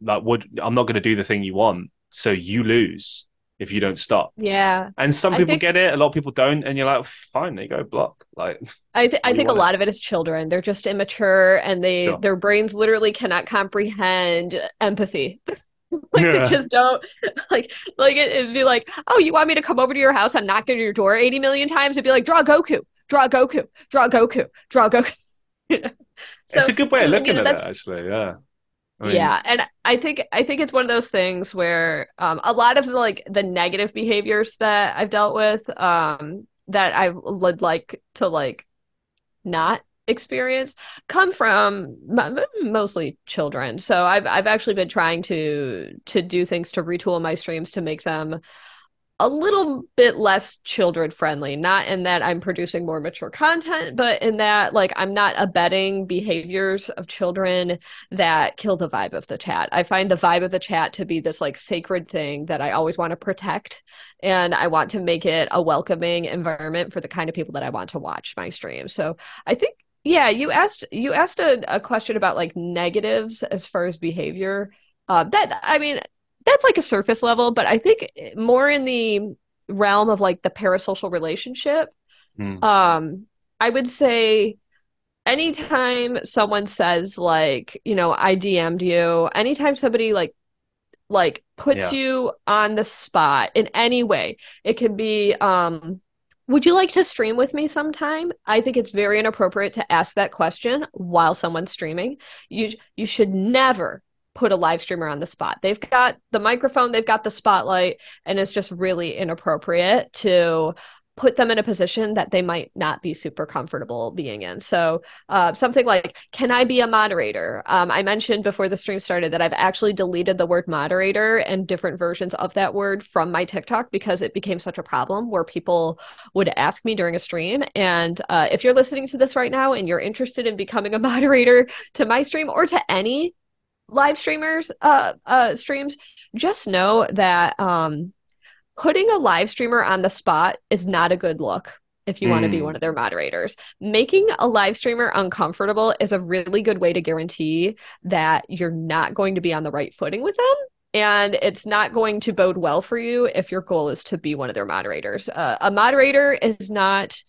S1: like, would I'm not going to do the thing you want, so you lose if you don't stop.
S2: Yeah.
S1: And some people think, get it, a lot of people don't, and you're like, fine, they go block. Like,
S2: I th- I think a lot it? of it is children. They're just immature, and they sure. their brains literally cannot comprehend empathy. like yeah. they just don't like like it, would be like oh you want me to come over to your house and knock on your door 80 million times? It'd be like draw goku draw goku draw goku draw goku.
S1: So, it's a good way so, of looking you know, at it actually yeah.
S2: I mean, yeah and i think i think it's one of those things where um, a lot of the, like the negative behaviors that i've dealt with um, that i would like to like not experience come from mostly children. So I've I've actually been trying to to do things to retool my streams to make them a little bit less children friendly not in that i'm producing more mature content but in that like i'm not abetting behaviors of children that kill the vibe of the chat i find the vibe of the chat to be this like sacred thing that i always want to protect and i want to make it a welcoming environment for the kind of people that i want to watch my stream so i think yeah, you asked you asked a, a question about like negatives as far as behavior. Uh, that I mean, that's like a surface level, but I think more in the realm of like the parasocial relationship. Mm. Um, I would say anytime someone says like, you know, I DM'd you, anytime somebody like like puts yeah. you on the spot in any way, it can be um would you like to stream with me sometime? I think it's very inappropriate to ask that question while someone's streaming. You you should never put a live streamer on the spot. They've got the microphone, they've got the spotlight, and it's just really inappropriate to put them in a position that they might not be super comfortable being in. So, uh, something like, can I be a moderator? Um, I mentioned before the stream started that I've actually deleted the word moderator and different versions of that word from my TikTok because it became such a problem where people would ask me during a stream. And uh, if you're listening to this right now and you're interested in becoming a moderator to my stream or to any live streamers uh, uh streams just know that um putting a live streamer on the spot is not a good look if you mm. want to be hmm. one of their moderators. Making a live streamer uncomfortable is a really good way to guarantee that you're not going to be on the right footing with them. And it's not going to bode well for you if your goal is to be one of their moderators. Uh, a moderator is not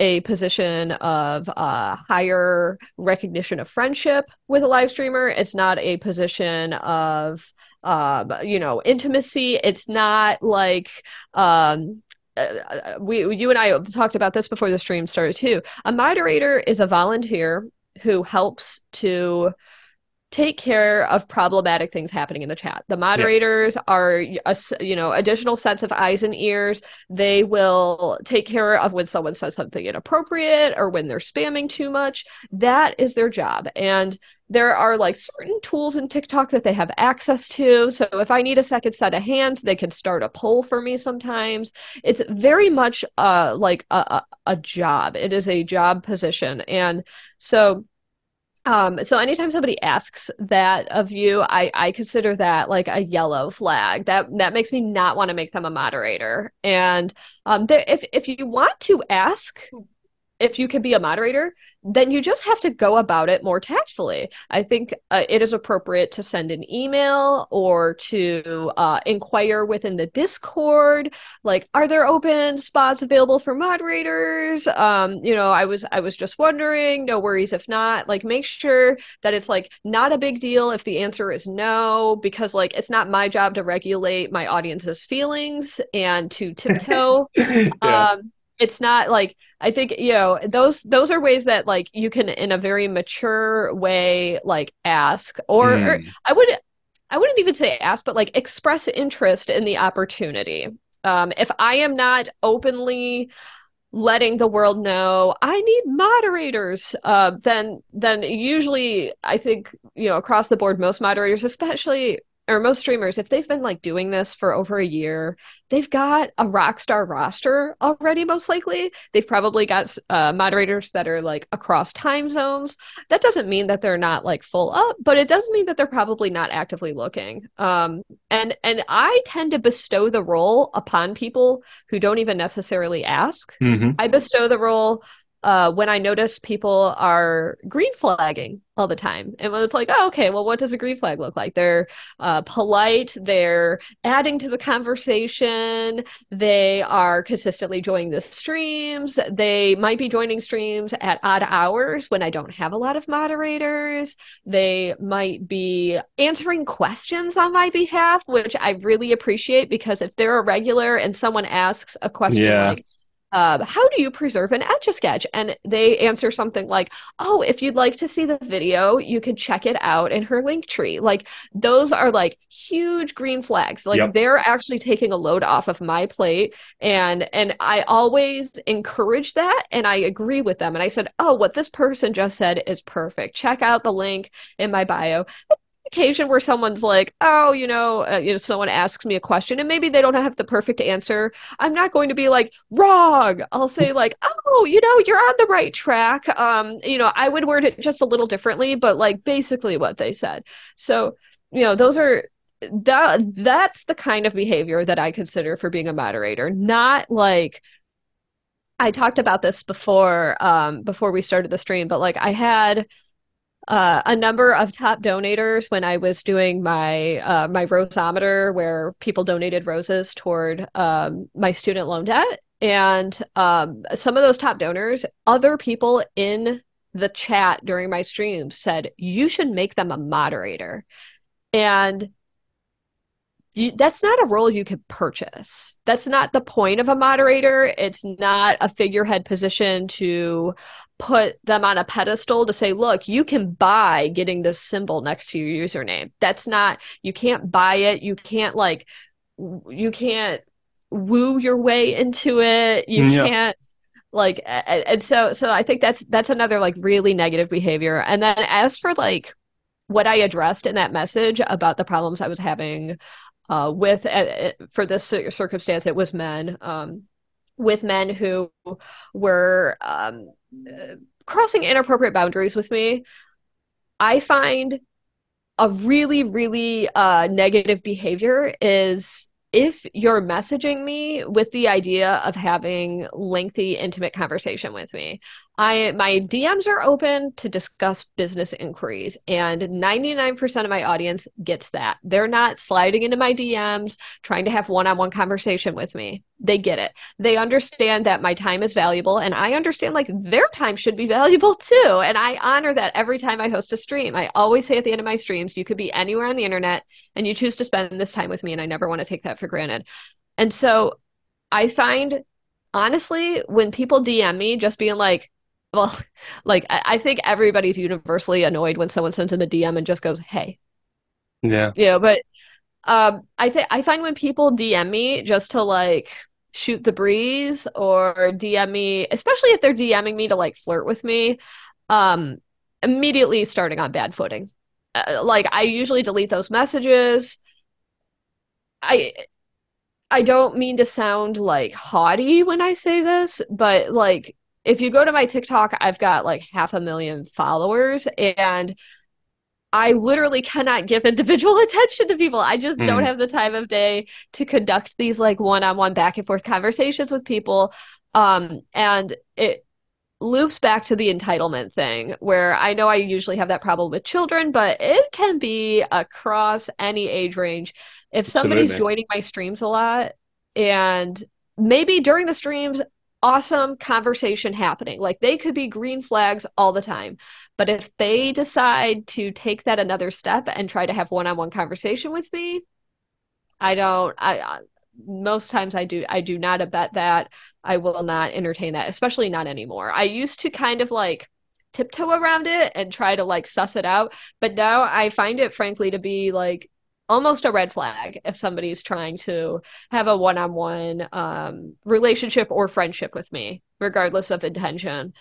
S2: a position of uh, higher recognition of friendship with a live streamer. It's not a position of um, you know intimacy. It's not like um, uh, uh, we you and I talked about this before the stream started too. A moderator is a volunteer who helps to take care of problematic things happening in the chat. The moderators yeah. are a, you know additional sets of eyes and ears. They will take care of when someone says something inappropriate or when they're spamming too much. That is their job. And there are like certain tools in TikTok that they have access to. So if I need a second set of hands, they can start a poll for me sometimes. It's very much uh like a, a, a job. It is a job position. And so um, so anytime somebody asks that of you, I, I consider that like a yellow flag. That that makes me not want to make them a moderator. And um, if if you want to ask if you can be a moderator, then you just have to go about it more tactfully. I think uh, it is appropriate to send an email or to uh, inquire within the Discord, like, are there open spots available for moderators? Um, you know, I was I was just wondering. No worries if not. Like, make sure that it's like not a big deal if the answer is no, because like it's not my job to regulate my audience's feelings and to tiptoe. yeah. um, it's not like i think you know those those are ways that like you can in a very mature way like ask or, mm. or i would i wouldn't even say ask but like express interest in the opportunity um if i am not openly letting the world know I need moderators, uh, then then usually I think you know across the board most moderators, especially or most streamers, if they've been like doing this for over a year, they've got a rock star roster already, most likely. They've probably got uh, moderators that are like across time zones. That doesn't mean that they're not like full up, but it does mean that they're probably not actively looking. Um, and and I tend to bestow the role upon people who don't even necessarily ask. Mm-hmm. I bestow the role uh, when I notice people are green flagging all the time. And when it's like, oh, okay, well, what does a green flag look like? They're uh, polite, they're adding to the conversation, they are consistently joining the streams, they might be joining streams at odd hours when I don't have a lot of moderators, they might be answering questions on my behalf, which I really appreciate because if they're a regular and someone asks a question yeah. like, uh, how do you preserve an etch a sketch? And they answer something like, oh, if you'd like to see the video, you can check it out in her link tree. Like those are like huge green flags. Like yep. they're actually taking a load off of my plate. And and I always encourage that and I agree with them. And I said, oh, what this person just said is perfect. Check out the link in my bio occasion where someone's like, "Oh, you know, uh, you know, someone asks me a question and maybe they don't have the perfect answer." I'm not going to be like, "Wrong." I'll say like, "Oh, you know, you're on the right track." Um, you know, I would word it just a little differently, but like basically what they said. So, you know, those are that that's the kind of behavior that I consider for being a moderator, not like I talked about this before um before we started the stream, but like I had uh, a number of top donators when I was doing my uh, my roseometer, where people donated roses toward um, my student loan debt, and um, some of those top donors, other people in the chat during my streams said you should make them a moderator, and you, that's not a role you could purchase. That's not the point of a moderator. It's not a figurehead position to put them on a pedestal to say, look, you can buy getting this symbol next to your username. That's not, you can't buy it. You can't like, you can't woo your way into it. You yeah. can't like, and so, so I think that's, that's another like really negative behavior. And then as for like, what I addressed in that message about the problems I was having uh, with uh, for this circumstance, it was men um, with men who were um, crossing inappropriate boundaries with me. I find a really, really uh, negative behavior is if you're messaging me with the idea of having lengthy, intimate conversation with me. I my DMs are open to discuss business inquiries and 99% of my audience gets that. They're not sliding into my DMs trying to have one-on-one conversation with me. They get it. They understand that my time is valuable and I understand like their time should be valuable too. And I honor that every time I host a stream. I always say at the end of my streams, you could be anywhere on the internet and you choose to spend this time with me and I never want to take that for granted. And so I find honestly when people DM me just being like well, like I, think everybody's universally annoyed when someone sends them a DM and just goes, "Hey."
S1: Yeah.
S2: Yeah, but um, I think I find when people DM me just to like shoot the breeze or DM me, especially if they're DMing me to like flirt with me, um, immediately starting on bad footing. Uh, like I usually delete those messages. I I don't mean to sound like haughty when I say this, but like if you go to my TikTok, I've got like half a million followers and I literally cannot give individual attention to people. I just mm. don't have the time of day to conduct these like one-on-one back and forth conversations with people. Um, and it loops back to the entitlement thing where I know I usually have that problem with children, but it can be across any age range. If somebody's Absolutely. joining my streams a lot and maybe during the streams awesome conversation happening. Like they could be green flags all the time. But if they decide to take that another step and try to have one-on-one conversation with me, I don't I most times I do I do not abet that. I will not entertain that, especially not anymore. I used to kind of like tiptoe around it and try to like suss it out, but now I find it frankly to be like almost a red flag if somebody's trying to have a one-on-one um, relationship or friendship with me regardless of intention.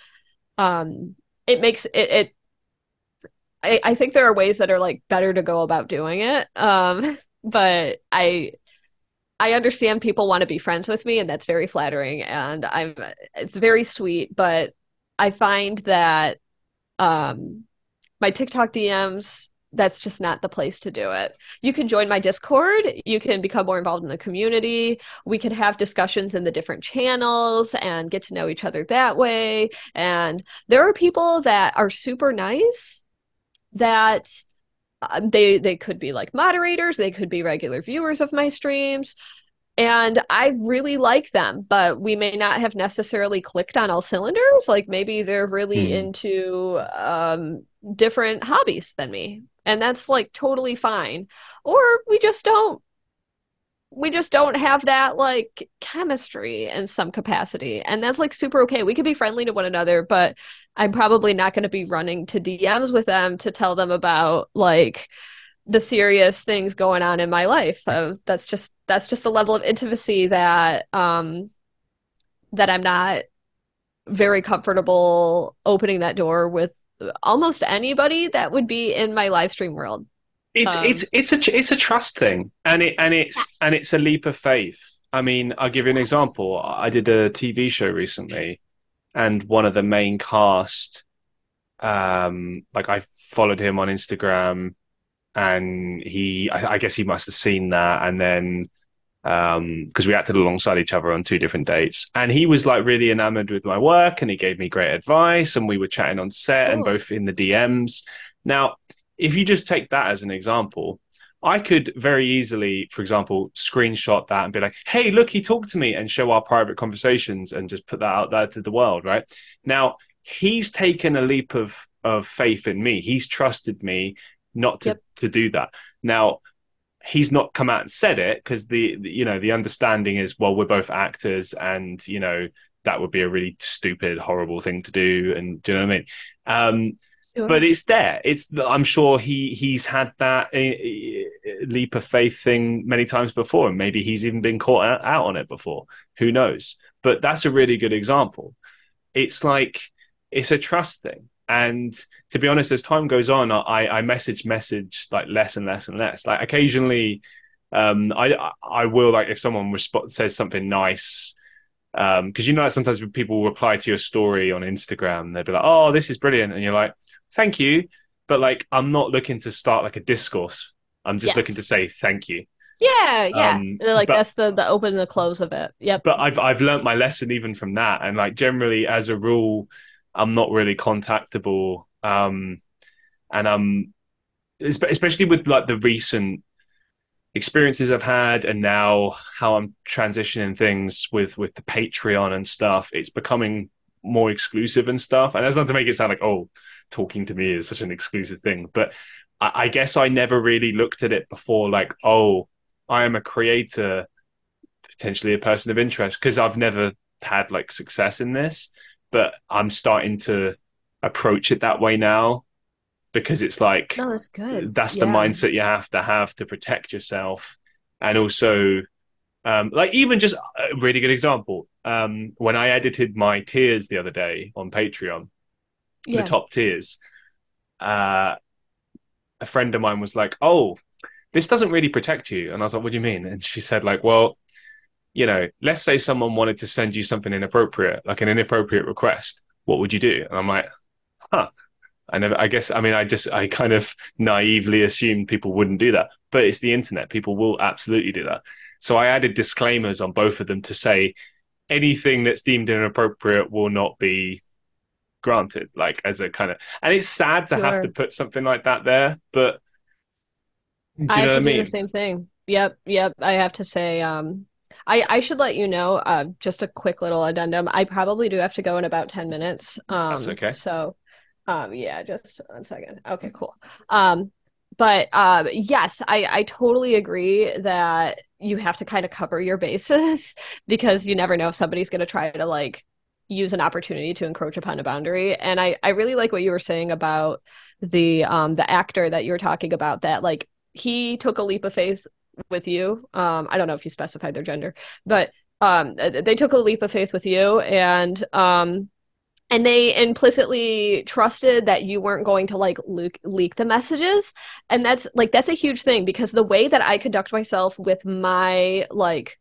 S2: Um, it makes it, it I, I, think there are ways that are like better to go about doing it um, but i i understand people want to be friends with me and that's very flattering and i'm it's very sweet but i find that um my tiktok dms that's just not the place to do it. You can join my Discord. You can become more involved in the community. We can have discussions in the different channels and get to know each other that way. And there are people that are super nice that uh, they they could be like moderators, they could be regular viewers of my streams and I really like them, but we may not have necessarily clicked on all cylinders. Like maybe they're really mm. into um, different hobbies than me, and that's like totally fine. Or we just don't we just don't have that like chemistry in some capacity and that's like super okay we could be friendly to one another but i'm probably not going to be running to dms with them to tell them about like the serious things going on in my life. Uh, that's just that's just a level of intimacy that um that I'm not very comfortable opening that door with almost anybody that would be in my live stream world.
S1: It's um, it's it's a it's a trust thing, and it and it's yes. and it's a leap of faith. I mean, I'll give you an yes. example. I did a TV show recently, and one of the main cast, um, like I followed him on Instagram and he I, I, guess he must have seen that and then um because we acted alongside each other on two different dates and he was like really enamored with my work and he gave me great advice and we were chatting on set and both in the DMs now if you just take that as an example I could very easily, for example, screenshot that and be like, hey, look, he talked to me and show our private conversations and just put that out there to the world, right? Now, he's taken a leap of of faith in me. He's trusted me not to, yep. to do that. Now, he's not come out and said it because the, the, you know the understanding is well we're both actors and you know that would be a really stupid horrible thing to do. And do you know what i mean? Um, sure. but it's there. It's i'm sure he he's had that uh, leap of faith thing many times before and maybe he's even been caught out on it before. Who knows? But that's a really good example. It's like it's a trust thing and to be honest, as time goes on, I, I message message like less and less and less. Like occasionally, um, I I will like if someone resp- says something nice, um, because you know sometimes people reply to your story on Instagram, they'll be like, "Oh, this is brilliant," and you're like, "Thank you," but like I'm not looking to start like a discourse. I'm just yes. looking to say thank you.
S2: Yeah, yeah. Um, like but, that's the the open and the close of it. Yep.
S1: But I've I've learned my lesson even from that, and like generally as a rule, I'm not really contactable. Um, and I'm especially with like the recent experiences I've had and now how I'm transitioning things with with the Patreon and stuff, it's becoming more exclusive and stuff. And that's not to make it sound like, oh, talking to me is such an exclusive thing. But I, I guess I never really looked at it before like, oh, I am a creator, potentially a person of interest, because I've never had like success in this. But I'm starting to approach it that way now because it's like
S2: no, that's good.
S1: That's yeah. the mindset you have to have to protect yourself, and also, um, like even just a really good example. Um, when I edited my tiers the other day on Patreon, yeah. the top tiers, uh, a friend of mine was like, "Oh, this doesn't really protect you," and I was like, "What do you mean?" And she said, "Like, well." You know, let's say someone wanted to send you something inappropriate, like an inappropriate request. What would you do? And I'm like, huh, I never, I guess, I mean, I just, I kind of naively assumed people wouldn't do that, but it's the internet. People will absolutely do that. So I added disclaimers on both of them to say anything that's deemed inappropriate will not be granted, like as a kind of, and it's sad to sure. have to put something like that there, but
S2: do you I know what I mean? the same thing. Yep. Yep. I have to say, um, I, I should let you know, uh, just a quick little addendum. I probably do have to go in about 10 minutes. Um,
S1: That's okay.
S2: So um, yeah, just one second. Okay, cool. Um, but um, yes, I, I totally agree that you have to kind of cover your bases because you never know if somebody's going to try to like use an opportunity to encroach upon a boundary. And I, I really like what you were saying about the um the actor that you were talking about that like he took a leap of faith with you. Um, I don't know if you specified their gender, but um, they took a leap of faith with you and um and they implicitly trusted that you weren't going to like leak, leak the messages and that's like that's a huge thing because the way that i conduct myself with my like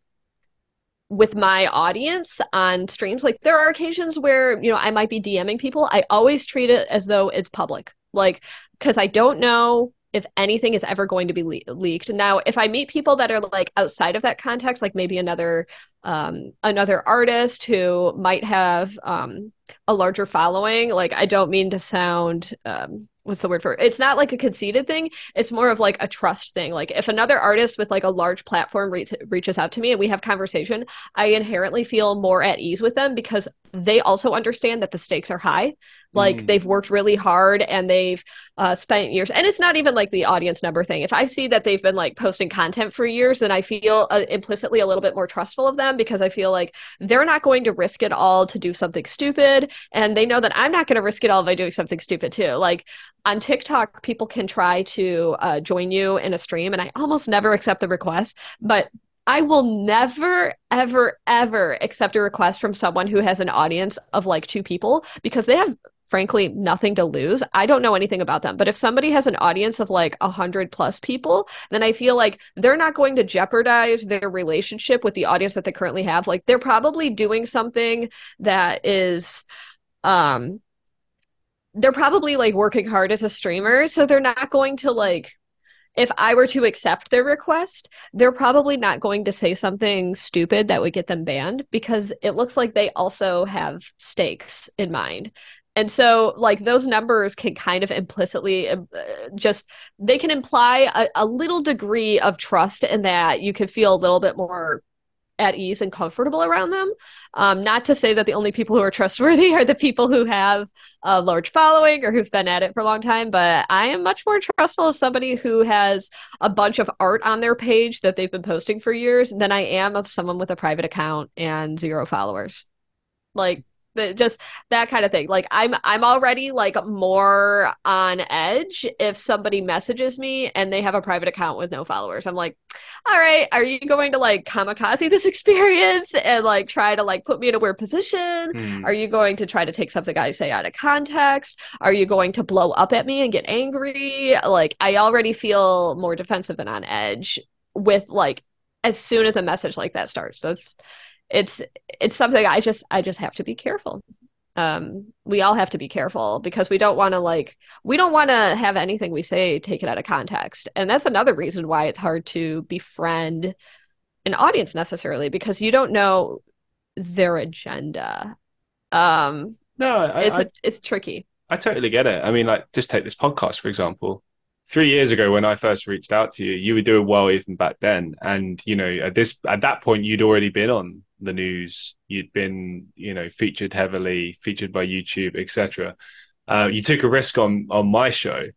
S2: with my audience on streams like there are occasions where you know i might be dming people i always treat it as though it's public like because i don't know if anything is ever going to be le- leaked. Now, if I meet people that are like outside of that context, like maybe another um, another artist who might have um, a larger following, like I don't mean to sound um, what's the word for it? It's not like a conceited thing. It's more of like a trust thing. Like if another artist with like a large platform re- reaches out to me and we have conversation, I inherently feel more at ease with them because they also understand that the stakes are high like mm. they've worked really hard and they've uh, spent years and it's not even like the audience number thing if i see that they've been like posting content for years then i feel uh, implicitly a little bit more trustful of them because i feel like they're not going to risk it all to do something stupid and they know that i'm not going to risk it all by doing something stupid too like on tiktok people can try to uh, join you in a stream and i almost never accept the request but I will never, ever, ever accept a request from someone who has an audience of like two people because they have frankly nothing to lose i don't know anything about them but if somebody has an audience of like a 100 plus people then i feel like they're not going to jeopardize their relationship with the audience that they currently have like they're probably doing something that is um they're probably like working hard as a streamer so they're not going to like if I were to accept their request, they're probably not going to say something stupid that would get them banned because it looks like they also have stakes in mind. And so, like, those numbers can kind of implicitly uh, just, they can imply a, a little degree of trust in that you can feel a little bit more at ease and comfortable around them. Um, not to say that the only people who are trustworthy are the people who have a large following or who've been at it for a long time, but I am much more trustful of somebody who has a bunch of art on their page that they've been posting for years than I am of someone with a private account and zero followers. Like, the, just that kind of thing. Like i'm i'm already like more on edge if somebody messages me and they have a private account with no followers. I'm like all right are you going to like kamikaze this experience and like try to like put me in a weird position? Hmm. are you going to try to take something i say out of context? Are you going to blow up at me and get angry? Like i already feel more defensive and on edge with like as soon as a message like that starts. That's it's it's something I just I just have to be careful. Um, we all have to be careful because we don't want to like we don't want to have anything we say taken out of context, and that's another reason why it's hard to befriend an audience necessarily because you don't know their agenda. Um,
S1: No, I,
S2: it's
S1: I,
S2: it's tricky.
S1: I totally get it. I mean, like, just take this podcast for example. Three years ago, when I first reached out to you, you were doing well even back then, and you know, at this at that point, you'd already been on the news. You'd been, you know, featured heavily, featured by YouTube, etc. Uh, you took a risk on on my show,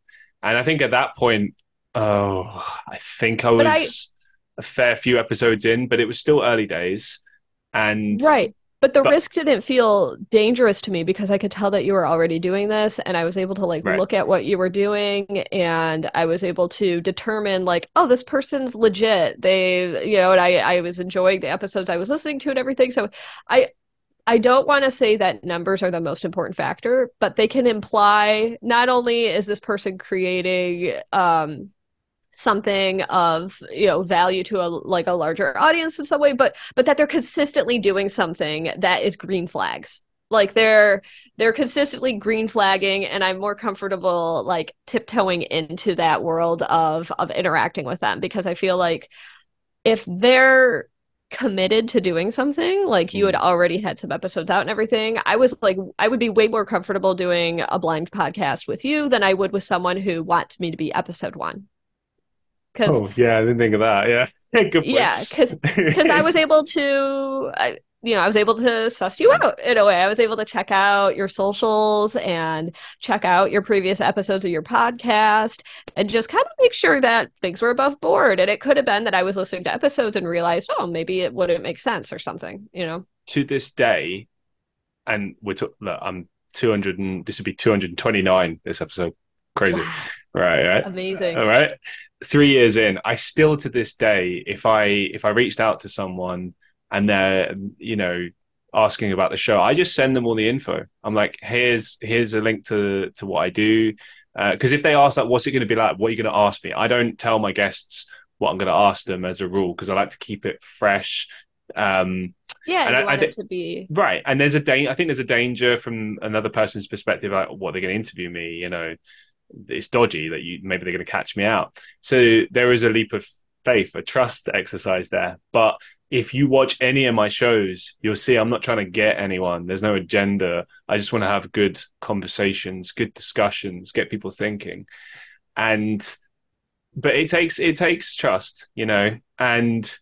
S1: and I think at that point, oh, I think I was I... a fair few episodes in, but it was still early days, and
S2: right. But the but, risk didn't feel dangerous to me because I could tell that you were already doing this and I was able to like right. look at what you were doing and I was able to determine like, oh, this person's legit. They, you know, and I, I was enjoying the episodes I was listening to and everything. So I, I don't want to say that numbers are the most important factor, but they can imply not only is this person creating um, something of you know value to a like a larger audience in some way but but that they're consistently doing something that is green flags like they're they're consistently green flagging and i'm more comfortable like tiptoeing into that world of of interacting with them because i feel like if they're committed to doing something like you had mm. already had some episodes out and everything i was like i would be way more comfortable doing a blind podcast with you than i would with someone who wants me to be episode one
S1: Cause, oh yeah, I didn't think of that. Yeah,
S2: good Yeah, because because I was able to, I, you know, I was able to suss you out in a way. I was able to check out your socials and check out your previous episodes of your podcast and just kind of make sure that things were above board. And it could have been that I was listening to episodes and realized, oh, maybe it wouldn't make sense or something. You know.
S1: To this day, and we're talking. I'm 200 and this would be 229 this episode crazy wow. right right
S2: amazing
S1: all right three years in, I still to this day, if I if I reached out to someone and they're you know asking about the show, I just send them all the info. I'm like, here's here's a link to to what I do. Because uh, if they ask like, what's it going to be like? What are you going to ask me? I don't tell my guests what I'm going to ask them as a rule because I like to keep it fresh. Um,
S2: yeah, and I, want I, it to be
S1: right. And there's a da- I think there's a danger from another person's perspective, like what they're going to interview me. You know, it's dodgy that you maybe they're going to catch me out. So there is a leap of faith, a trust exercise there. But if you watch any of my shows, you'll see I'm not trying to get anyone. There's no agenda. I just want to have good conversations, good discussions, get people thinking. And but it takes it takes trust, you know, and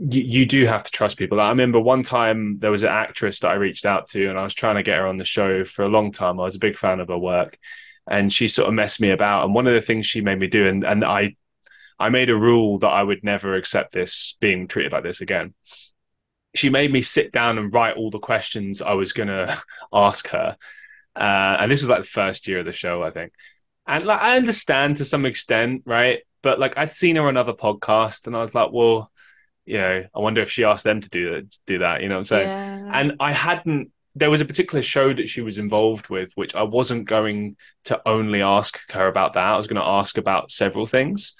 S1: you, you do have to trust people. I remember one time there was an actress that I reached out to, and I was trying to get her on the show for a long time. I was a big fan of her work, and she sort of messed me about. And one of the things she made me do, and and I, I made a rule that I would never accept this being treated like this again. She made me sit down and write all the questions I was gonna ask her, uh, and this was like the first year of the show, I think. And like I understand to some extent, right? But like I'd seen her on other podcasts, and I was like, well you know, I wonder if she asked them to do that, do that. You know what I'm saying? Yeah. And I hadn't. There was a particular show that she was involved with, which I wasn't going to only ask her about that. I was going to ask about several things,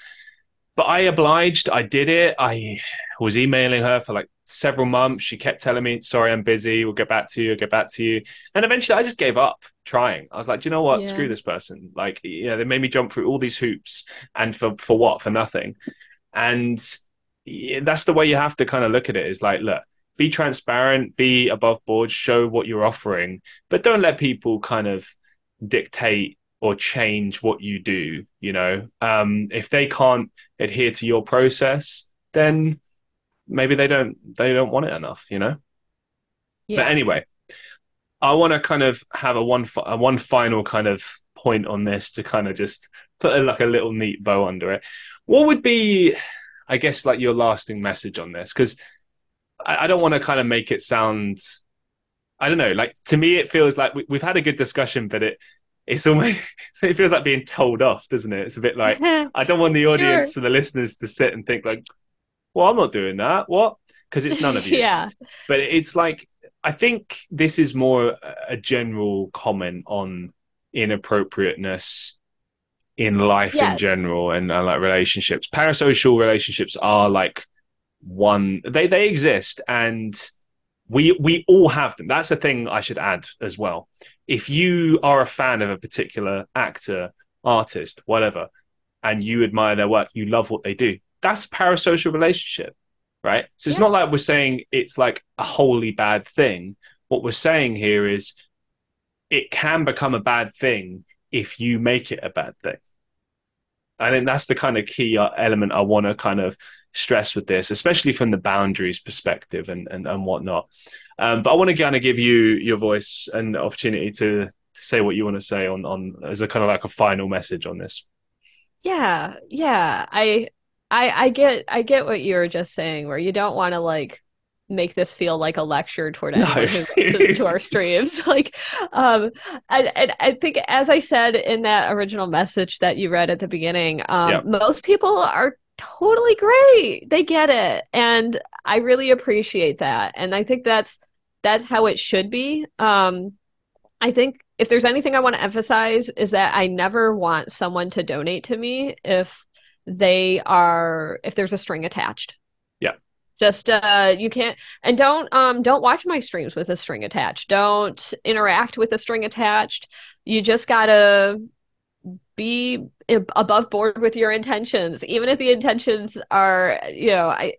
S1: but I obliged. I did it. I was emailing her for like several months. She kept telling me, "Sorry, I'm busy. We'll get back to you. I'll get back to you." And eventually, I just gave up trying. I was like, "Do you know what? Yeah. Screw this person. Like, you know, they made me jump through all these hoops, and for for what? For nothing. And that's the way you have to kind of look at it is like look be transparent be above board show what you're offering but don't let people kind of dictate or change what you do you know? Um, if they can't adhere to your process then maybe they don't they don't want it enough you know? Yeah. but anyway i want to kind of have a one a one final kind of point on this to kind of just put a, like a little neat bow under it. What would be I guess like your lasting message on this because I, I, don't want to kind of make it sound I don't know like to me it feels like we, we've had a good discussion but it it's almost it feels like being told off doesn't it? It's a bit like I don't want the audience sure. and the listeners to sit and think like well I'm not doing that. What? Because it's none of you.
S2: Yeah.
S1: But it's like I think this is more a general comment on inappropriateness in life yes. in general and, and like relationships. Parasocial relationships are like one they they exist and we we all have them. That's a thing I should add as well. If you are a fan of a particular actor, artist, whatever, and you admire their work, you love what they do. That's a parasocial relationship, right? So it's yeah. not like we're saying it's like a wholly bad thing. what we're saying here is it can become a bad thing if you make it a bad thing. I think that's the kind of key uh, element I want to kind of stress with this, especially from the boundaries perspective and and, and whatnot. Um, but I want to kind of give you your voice and opportunity to to say what you want to say on on as a kind of like a final message on this.
S2: Yeah, yeah. I I I get I get what you were just saying, where you don't want to like make this feel like a lecture toward anyone no. who listens to our streams. Like, um, and, and I think as I said in that original message that you read at the beginning, um, yep. most people are totally great. They get it, and I really appreciate that. And I think that's that's how it should be. Um, I think if there's anything I want to emphasize is that I never want someone to donate to me if they are if there's a string attached. Just uh you can't and don't um don't watch my streams with a string attached. Don't interact with a string attached. You just got to be above board with your intentions even if the intentions are you know i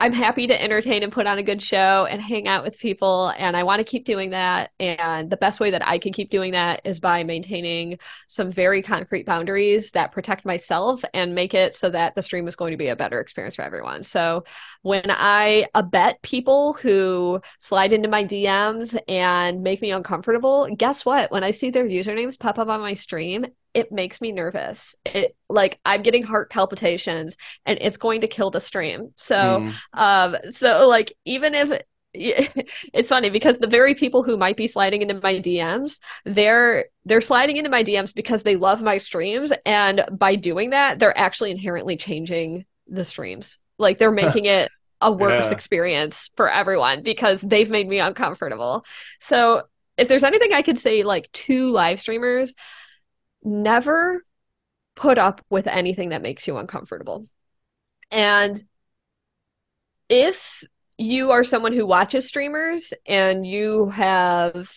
S2: I'm happy to entertain and put on a good show and hang out with people. And I want to keep doing that. And the best way that I can keep doing that is by maintaining some very concrete boundaries that protect myself and make it so that the stream is going to be a better experience for everyone. So when I abet people who slide into my DMs and make me uncomfortable, guess what? When I see their usernames pop up on my stream, it makes me nervous. It like I'm getting heart palpitations and it's going to kill the stream. So mm. um so like even if it's funny because the very people who might be sliding into my DMs, they're they're sliding into my DMs because they love my streams and by doing that, they're actually inherently changing the streams. Like they're making it a worse yeah. experience for everyone because they've made me uncomfortable. So if there's anything I could say like to live streamers, never put up with anything that makes you uncomfortable. And if you are someone who watches streamers and you have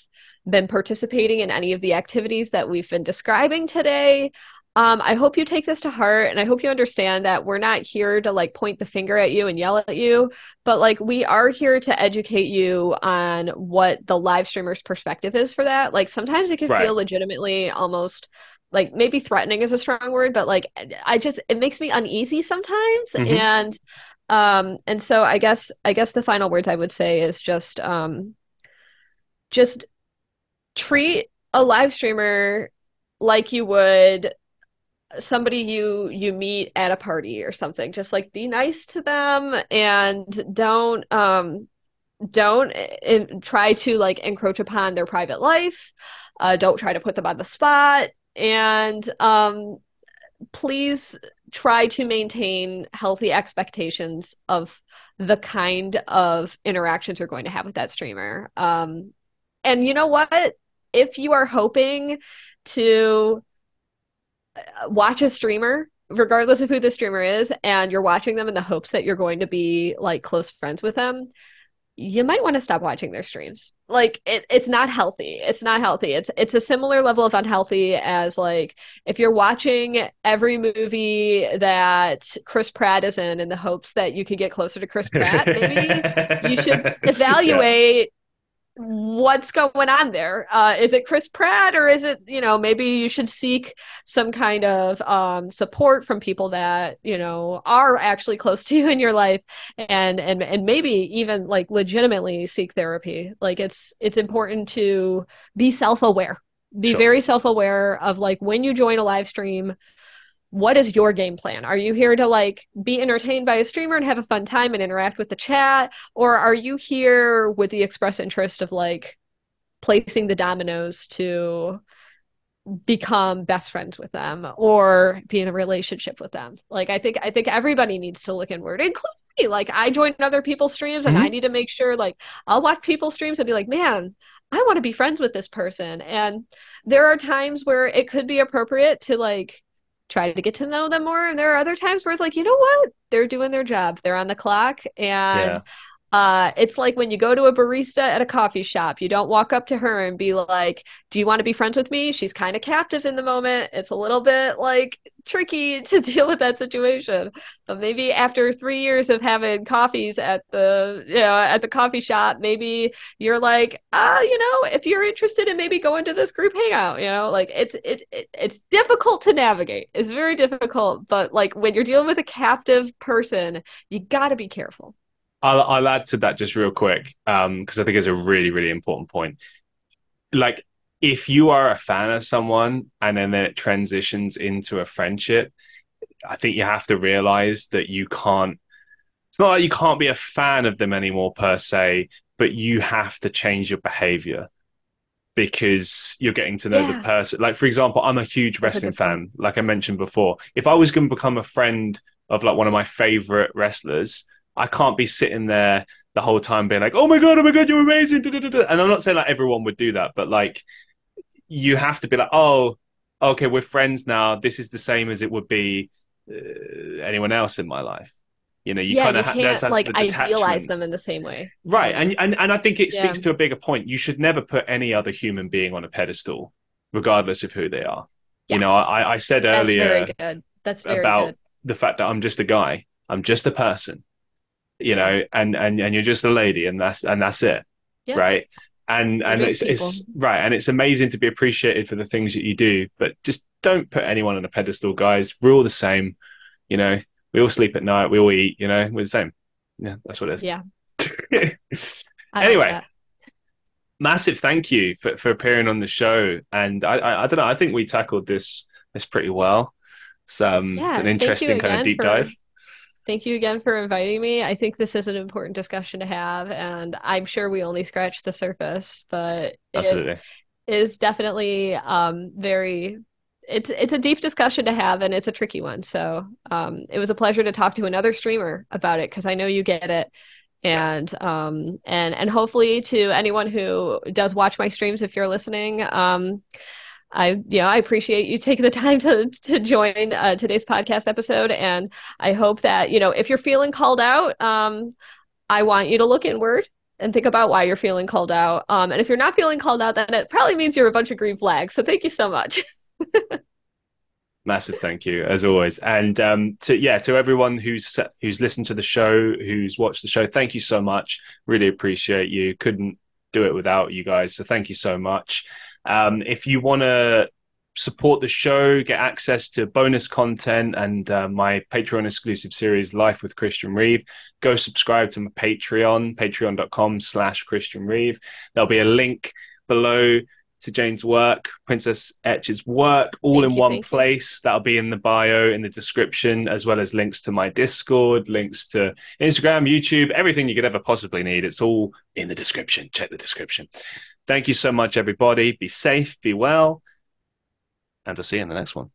S2: been participating in any of the activities that we've been describing today, um, I hope you take this to heart and I hope you understand that we're not here to like point the finger at you and yell at you, but like we are here to educate you on what the live streamer's perspective is for that. Like sometimes it can right. feel legitimately almost like maybe threatening is a strong word, but like I just it makes me uneasy sometimes. Mm-hmm. And um and so I guess I guess the final words I would say is just um just treat a live streamer like you would somebody you you meet at a party or something just like be nice to them and don't um don't in, try to like encroach upon their private life. Uh don't try to put them on the spot. And um please try to maintain healthy expectations of the kind of interactions you're going to have with that streamer. Um and you know what? If you are hoping to watch a streamer regardless of who the streamer is and you're watching them in the hopes that you're going to be like close friends with them you might want to stop watching their streams. Like it, it's not healthy. It's not healthy. It's it's a similar level of unhealthy as like if you're watching every movie that chris pratt is in in the hopes that you could get closer to chris pratt maybe you should evaluate what's going on there? Uh, is it Chris Pratt or is it, you know, maybe you should seek some kind of um, support from people that, you know, are actually close to you in your life and and and maybe even like legitimately seek therapy. Like it's it's important to be self-aware. Be sure. very self-aware of like when you join a live stream, what is your game plan? Are you here to like be entertained by a streamer and have a fun time and interact with the chat? Or are you here with the express interest of like placing the dominoes to become best friends with them or be in a relationship with them? Like I think I think everybody needs to look inward, including me. Like I join other people's streams and mm-hmm. I need to make sure like I'll watch people's streams and be like, man, I want to be friends with this person. And there are times where it could be appropriate to like try to get to know them more. And there are other times where it's like, you know what? They're doing their job. They're on the clock. And yeah. Uh, it's like when you go to a barista at a coffee shop, you don't walk up to her and be like, Do you want to be friends with me? She's kind of captive in the moment. It's a little bit like tricky to deal with that situation. But maybe after three years of having coffees at the you know, at the coffee shop, maybe you're like, ah, you know, if you're interested in maybe going to this group hangout, you know, like it's it's it's difficult to navigate. It's very difficult, but like when you're dealing with a captive person, you got to be careful.
S1: I'll, I'll add to that just real quick because um, I think it's a really, really important point. Like, if you are a fan of someone and then, then it transitions into a friendship, I think you have to realize that you can't. It's not like you can't be a fan of them anymore per se, but you have to change your behavior because you're getting to know yeah. the person. Like, for example, I'm a huge That's wrestling a fan, like I mentioned before. If I was going to become a friend of like one of my favorite wrestlers, I can't be sitting there the whole time being like, "Oh my god, oh my god, you're amazing!" And I'm not saying like everyone would do that, but like you have to be like, "Oh, okay, we're friends now. This is the same as it would be uh, anyone else in my life." You know, you
S2: yeah,
S1: kind
S2: of ha- can't like idealize them in the same way,
S1: right? And and and I think it speaks yeah. to a bigger point. You should never put any other human being on a pedestal, regardless of who they are. Yes. You know, I, I said earlier
S2: That's
S1: about
S2: good.
S1: the fact that I'm just a guy. I'm just a person you know, and and and you're just a lady, and that's and that's it, yeah. right? And and it's, it's right, and it's amazing to be appreciated for the things that you do, but just don't put anyone on a pedestal, guys. We're all the same, you know. We all sleep at night, we all eat, you know. We're the same. Yeah, that's what it is.
S2: Yeah.
S1: anyway, like massive thank you for, for appearing on the show, and I, I I don't know, I think we tackled this this pretty well. So um, yeah, it's an interesting kind of deep dive
S2: Thank you again for inviting me. I think this is an important discussion to have, and I'm sure we only scratched the surface, but
S1: absolutely
S2: it is definitely um, very. It's it's a deep discussion to have, and it's a tricky one. So um, it was a pleasure to talk to another streamer about it because I know you get it, and um and and hopefully to anyone who does watch my streams, if you're listening, um I you know I appreciate you taking the time to to join uh, today's podcast episode, and I hope that you know if you're feeling called out, um, I want you to look inward and think about why you're feeling called out. Um, and if you're not feeling called out, then it probably means you're a bunch of green flags. So thank you so much.
S1: Massive thank you as always, and um, to yeah to everyone who's who's listened to the show, who's watched the show, thank you so much. Really appreciate you. Couldn't do it without you guys, so thank you so much. Um, if you want to support the show, get access to bonus content and uh, my Patreon exclusive series, Life with Christian Reeve, go subscribe to my Patreon, patreon.com slash Christian Reeve. There'll be a link below to Jane's work, Princess Etch's work, all thank in you, one place. You. That'll be in the bio, in the description, as well as links to my Discord, links to Instagram, YouTube, everything you could ever possibly need. It's all in the description. Check the description. Thank you so much, everybody. Be safe, be well, and I'll see you in the next one.